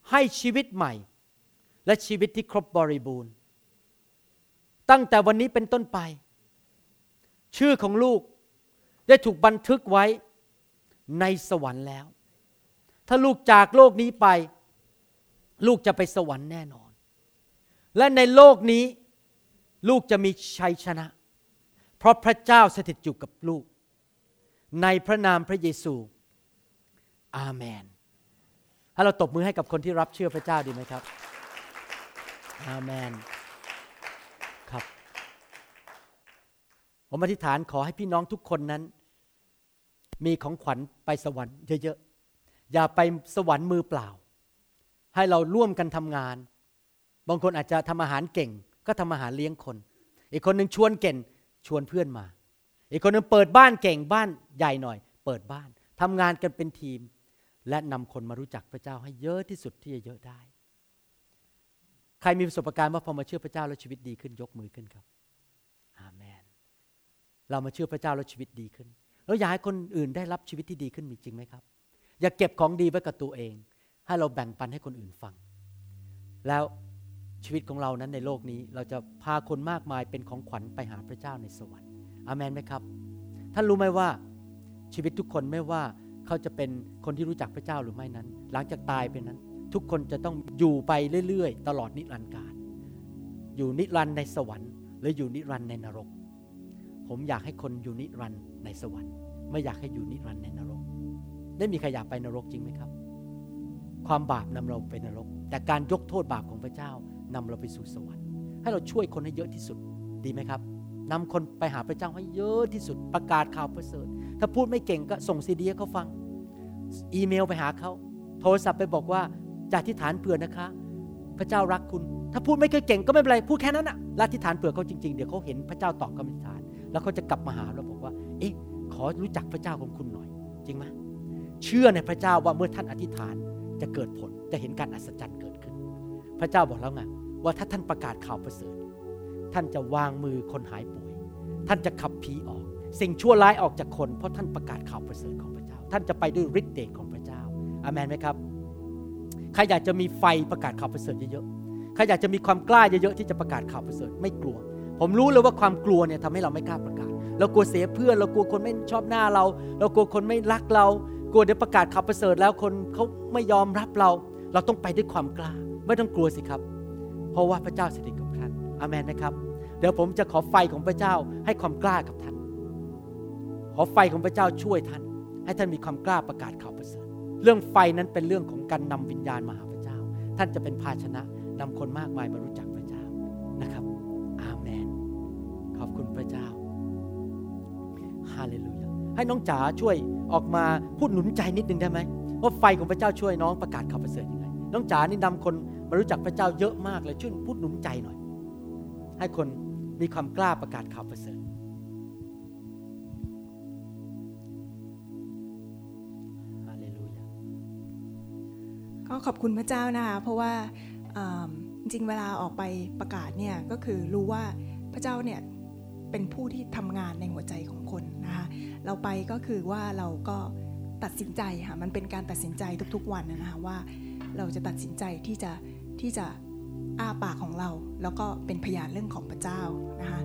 ให้ชีวิตใหม่ และชีวิตที่ครบบริบูรณ์ ตั้งแต่วันนี้เป็นต้นไป ชื่อของลูกได้ถูกบันทึกไว้ในสวรรค์แล้ว ถ้าลูกจากโลกนี้ไป ลูกจะไปสวรรค์แน่นอน และในโลกนี้ลูกจะมีชัยชนะ เพราะพระเจ้าสถิตอยู่กับลูก ในพระนามพระเยซู อาเมน ถ้าเราตบมือให้กับคนที่รับเชื่อพระเจ้าดีไหมครับ อาเมน ครับ ผมอธิษฐานขอให้พี่น้องทุกคนนั้น มีของขวัญไปสวรรค์เยอะๆ อย่าไปสวรรค์มือเปล่า ให้เราร่วมกันทำงาน บางคนอาจจะทำอาหารเก่ง ก็ทำอาหารเลี้ยงคน อีกคนหนึ่งชวนเก่ง ชวนเพื่อนมา อีกคนหนึ่งเปิดบ้านเก่งบ้านใหญ่หน่อย เปิดบ้านทำงานกันเป็นทีม และนำคนมารู้จักพระเจ้าให้เยอะที่สุดที่จะเยอะได้ ใครมีประสบการณ์ว่าพอมาเชื่อพระเจ้าแล้วชีวิตดีขึ้นยกมือขึ้นครับอาเมน เรามาเชื่อพระเจ้าแล้วชีวิตดีขึ้นแล้วอยากให้คนอื่นได้รับชีวิตที่ดีขึ้นมีจริงไหมครับ อย่าเก็บของดีไว้กับตัวเอง ให้เราแบ่งปันให้คนอื่นฟัง แล้วชีวิตของเรานั้นในโลกนี้เราจะพาคนมากมายเป็นของขวัญไปหาพระเจ้าในสวรรค์ อาเมนไหมครับ ท่านรู้ไหมว่าชีวิตทุกคนไม่ว่าเขาจะเป็นคนที่รู้จักพระเจ้าหรือไม่นั้น หลังจากตายไปนั้น ทุกคนจะต้องอยู่ไปเรื่อยๆ ตลอดนิรันดร์การ อยู่นิรันดร์ในสวรรค์หรืออยู่นิรันดร์ในนรก ผมอยากให้คนอยู่นิรันดร์ในสวรรค์ ไม่อยากให้อยู่นิรันดร์ในนรก ได้มีใครอยากไปนรกจริงไหมครับ ความบาปนำเราไปนรก แต่การยกโทษบาปของพระเจ้านำเราไปสู่สวรรค์ ให้เราช่วยคนให้เยอะที่สุดดีไหมครับ นำคนไปหาพระเจ้าให้เยอะที่สุดประกาศข่าวประเสริฐ ถ้าพูดไม่เก่งก็ส่งซีดีให้เขาฟัง อีเมลไปหาเขาโทรศัพท์ไปบอกว่าจากที่ฐานเผื่อนะคะ พระเจ้ารักคุณ ถ้าพูดไม่เคยเก่งก็ไม่เป็นไรพูดแค่นั้นอะรัที่ฐานเผื่อเขาจริงๆเดี๋ยวเขาเห็นพระเจ้าตอบคำอธิษฐาน แล้วเขาจะกลับมาหาเราบอกว่า เอ๊ะขอรู้จักพระเจ้าของคุณหน่อย จริงไหมเชื่อในพระเจ้าว่าเมื่อท่านอธิษฐานจะเกิดผลจะเห็นการอัศจรรย์เกิดขึ้น พระเจ้าบอกแล้วไงว่าถ้าท่านประกาศข่าวประเสริฐ ท่านจะวางมือคนหายป่วย ท่านจะขับผีออก สิ่งชั่วร้ายออกจากคน เพราะท่านประกาศข่าวประเสริฐของพระเจ้า ท่านจะไปด้วยฤทธิ์เดชของพระเจ้าอามันไหมครับใครอยากจะมีไฟประกาศข่าวประเสริฐเยอะๆใครอยากจะมีความกล้าเยอะๆที่จะประกาศข่าวประเสริฐไม่กลัว ผมรู้เลยว่าความกลัวเนี่ยทำให้เราไม่กล้าประกาศ เรากลัวเสียเพื่อน เรากลัวคนไม่ชอบหน้าเรา เรากลัวคนไม่รักเรา กลัวเดี๋ยวประกาศข่าวประเสริฐแล้วคนเขาไม่ยอมรับเรา เราต้องไปด้วยความกล้า ไม่ต้องกลัวสิครับ เพราะว่าพระเจ้าสถิตกับ อามนนะครับ เดี๋ยวผมจะขอไฟของพระเจ้าให้ความกล้ากับท่าน ขอไฟของพระเจ้าช่วยท่าน ให้ท่านมีความกล้าประกาศข่าวประเสริฐ เรื่องไฟนั้นเป็นเรื่องของการนำวิญญาณมาหาพระเจ้า ท่านจะเป็นภาชนะนำคนมากมายมารู้จักพระเจ้านะครับ อาเมน ขอบคุณพระเจ้า ฮาเลลูยา ให้น้องจ๋าช่วยออกมาพูดหนุนใจนิดนึงได้ไหมว่าไฟของพระเจ้าช่วยน้องประกาศข่าวประเสริฐยังไง น้องจ๋านี่นำคนมารู้จักพระเจ้าเยอะมากเลยช่วยพูดหนุนใจหน่อย ให้คนมีความกล้าประกาศข่าวประเสริฐ ฮาเลลูยา
ก็ขอบคุณพระเจ้านะคะ เพราะว่าจริงเวลาออกไปประกาศเนี่ยก็คือรู้ว่าพระเจ้าเนี่ยเป็นผู้ที่ทำงานในหัวใจของคนนะคะ เราไปก็คือว่าเราก็ตัดสินใจค่ะ มันเป็นการตัดสินใจทุกๆวันนะคะว่าเราจะตัดสินใจที่จะที่จะ อ้าปากของเรา แล้วก็เป็นพยานเรื่องของพระเจ้านะคะ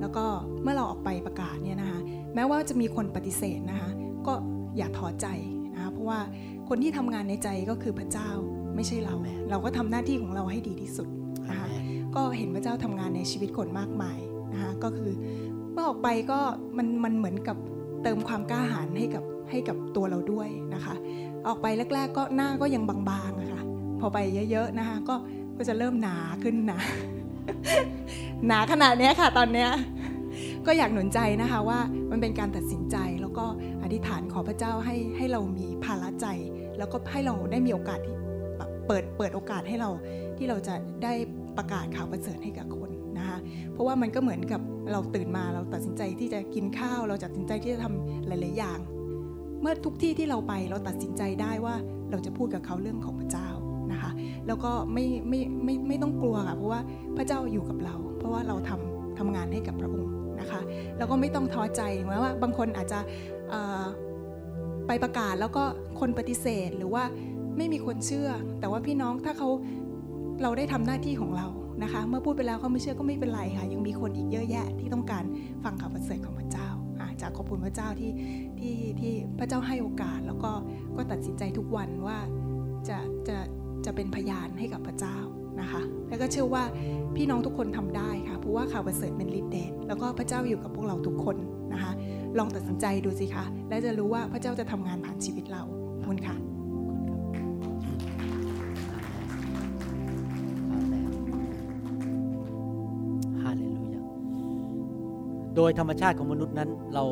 แล้วก็เมื่อเราออกไปประกาศเนี่ยนะคะ แม้ว่าจะมีคนปฏิเสธนะคะ ก็อย่าท้อใจนะคะเพราะว่าคนที่ทำงานในใจก็คือพระเจ้าไม่ใช่เรา เราก็ทำหน้าที่ของเราให้ดีที่สุด
อา
นะคะ
เมน
ก็เห็นพระเจ้าทำงานในชีวิตคนมากมายนะคะก็คือเมื่อออกไปก็มันมันเหมือนกับเติมความกล้าหาญให้กับให้กับตัวเราด้วยนะคะ ออกไปแรก ๆ ก็หน้าก็ยังบางๆนะคะพอไปเยอะๆนะคะก็ ก็จะเริ่มหนาขึ้นนาหนาขนาดนี้ค่ะตอนเนี้ยก็อยากหนุนใจนะคะว่ามันเป็นการตัดสินใจแล้วก็อธิษฐานขอพระเจ้าให้ให้เรามีภาระใจ แล้วก็ให้เราได้มีโอกาสที่แบบเปิดเปิดโอกาสให้เราที่เราจะได้ประกาศข่าวประเสริฐให้กับคนนะคะเพราะว่ามันก็เหมือนกับเราตื่นมาเราตัดสินใจที่จะกินข้าว เราตัดสินใจที่จะทำหลาย ๆ อย่าง เมื่อทุกที่ที่เราไปเราตัดสินใจได้ว่าเราจะพูดกับเขาเรื่องของพระเจ้า แล้วก็ไม่ไม่ไม่ไม่ต้องกลัวค่ะเพราะว่าพระเจ้าอยู่กับเรา เพราะว่าเราทำทำงานให้กับพระองค์นะคะแล้วก็ไม่ต้องท้อใจแม้ว่าบางคนอาจจะไปประกาศแล้วก็คนปฏิเสธหรือว่าไม่มีคนเชื่อ แต่ว่าพี่น้องถ้าเขาเราได้ทำหน้าที่ของเรานะคะ เมื่อพูดไปแล้วเขาไม่เชื่อก็ไม่เป็นไรค่ะ ยังมีคนอีกเยอะแยะที่ต้องการฟังข่าวประเสริฐของพระเจ้าจากขอบคุณพระเจ้าที่ที่ที่พระเจ้าให้โอกาสแล้วก็ก็ตัดสินใจทุกวันว่าจะจะ จะเป็นพยานให้กับพระเจ้านะคะ แล้วก็เชื่อว่าพี่น้องทุกคนทำได้ค่ะเพราะว่าข่าวประเสริฐเป็นฤทธิ์เดชแล้วก็พระเจ้าอยู่กับพวกเราทุกคนนะคะ ลองตัดสินใจดูสิคะและจะรู้ว่าพระเจ้าจะทำงานผ่านชีวิตเราคุณค่ะ
ฮาเลลูยาโดยธรรมชาติของมนุษย์นั้นเรา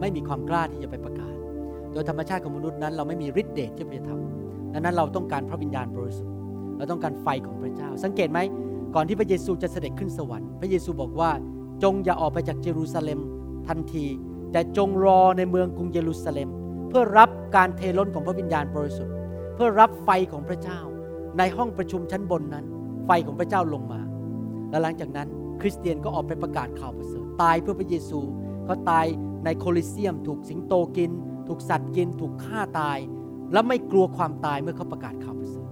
ไม่มีความกล้าที่จะไปประกาศ โดยธรรมชาติของมนุษย์นั้น เราไม่มีฤทธิ์เดชที่จะทำ ดังนั้นเราต้องการพระวิญญาณบริสุทธิ์ เราต้องการไฟของพระเจ้า สังเกตไหม ก่อนที่พระเยซูจะเสด็จขึ้นสวรรค์ พระเยซูบอกว่าจงอย่าออกไปจากเยรูซาเล็มทันที แต่จงรอในเมืองกรุงเยรูซาเล็ม เพื่อรับการเทล้นของพระวิญญาณบริสุทธิ์ เพื่อรับไฟของพระเจ้า ในห้องประชุมชั้นบนนั้น ไฟของพระเจ้าลงมา และหลังจากนั้นคริสเตียนก็ออกไปประกาศข่าวประเสริฐตายเพื่อพระเยซูเขาตายในโคลิเซียม ถูกสิงโตกิน ถูกสัตว์กิน ถูกฆ่าตาย และไม่กลัวความตายเมื่อเขาประกาศข่าวประเสริฐ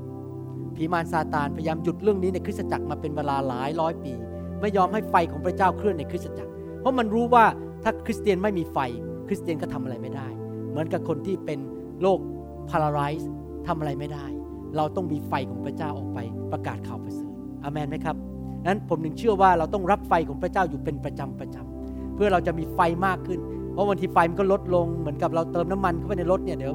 ผีมารซาตานพยายามหยุดเรื่องนี้ในคริสตจักรมาเป็นเวลาหลายร้อยปี ไม่ยอมให้ไฟของพระเจ้าเคลื่อนในคริสตจักร เพราะมันรู้ว่าถ้าคริสเตียนไม่มีไฟ คริสเตียนก็ทำอะไรไม่ได้ เหมือนกับคนที่เป็นโรคพาราไรส์ทำอะไรไม่ได้ เราต้องมีไฟของพระเจ้าออกไปประกาศข่าวประเสริฐอาเมนไหมครับนั้นผมถึงเชื่อว่าเราต้องรับไฟของพระเจ้าอยู่เป็นประจำประจำเพื่อเราจะมีไฟมากขึ้น เพราะบางทีไฟมันก็ลดลงเหมือนกับเราเติมน้ำมันเข้าไปในรถเนี่ยเดี๋ยว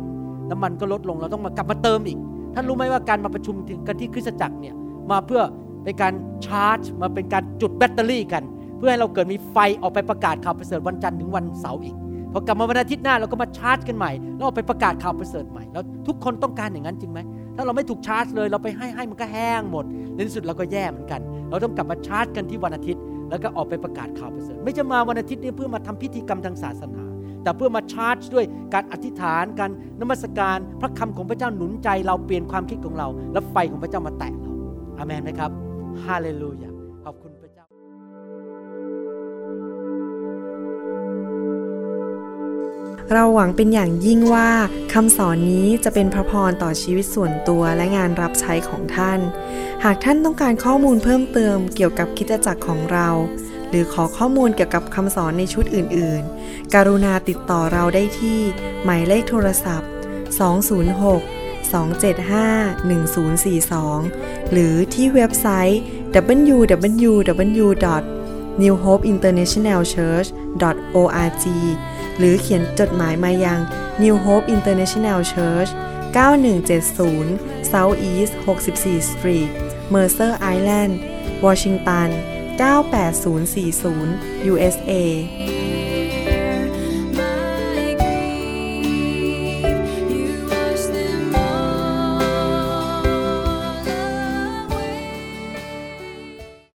น้ำมันก็ลดลงเราต้องมากลับมาเติมอีก ท่านรู้ไหมว่าการมาประชุมกันที่คริสตจักรเนี่ยมาเพื่อเป็นการชาร์จ มาเป็นการจุดแบตเตอรี่กัน เพื่อให้เราเกิดมีไฟออกไปประกาศข่าวประเสริฐวันจันทร์ถึงวันเสาร์อีกพอกลับมาวันอาทิตย์หน้าเราก็มาชาร์จกันใหม่แล้วออกไปประกาศข่าวประเสริฐใหม่แล้วทุกคนต้องการอย่างนั้นจริงไหมถ้าเราไม่ถูกชาร์จเลยเราไปให้ให้มันก็แห้งหมดในที่สุดเราก็แย่เหมือนกัน เราต้องกลับมาชาร์จกันที่วันอาทิตย์ แล้วก็ออกไปประกาศข่าวประเสริฐ ไม่จะมาวันอาทิตย์นี้เพื่อมาทำพิธีกรรมทางศาสนา แต่เพื่อมาชาร์จด้วยการอธิษฐานการนมัสการพระคำของพระเจ้าหนุนใจเราเปลี่ยนความคิดของเรา และไฟของพระเจ้ามาแตะเราอาเมนไหมครับฮาเลลูยาขอบคุณพระเจ้า
เราหวังเป็นอย่างยิ่งว่าคำสอนนี้จะเป็นพระพรต่อชีวิตส่วนตัวและงานรับใช้ของท่าน หากท่านต้องการข้อมูลเพิ่มเติมเกี่ยวกับคิดจักรของเรา หรือขอข้อมูลเกี่ยวกับคำสอนในชุดอื่น ๆ กรุณาติดต่อเราได้ที่ หมายเลขโทรศัพท์ 206 275 1042 หรือที่เว็บไซต์ www.newhopeinternationalchurch.org หรือเขียนจดหมายมายัง New Hope International Church 9170 South East 64 Street Mercer Island Washington 98040 USA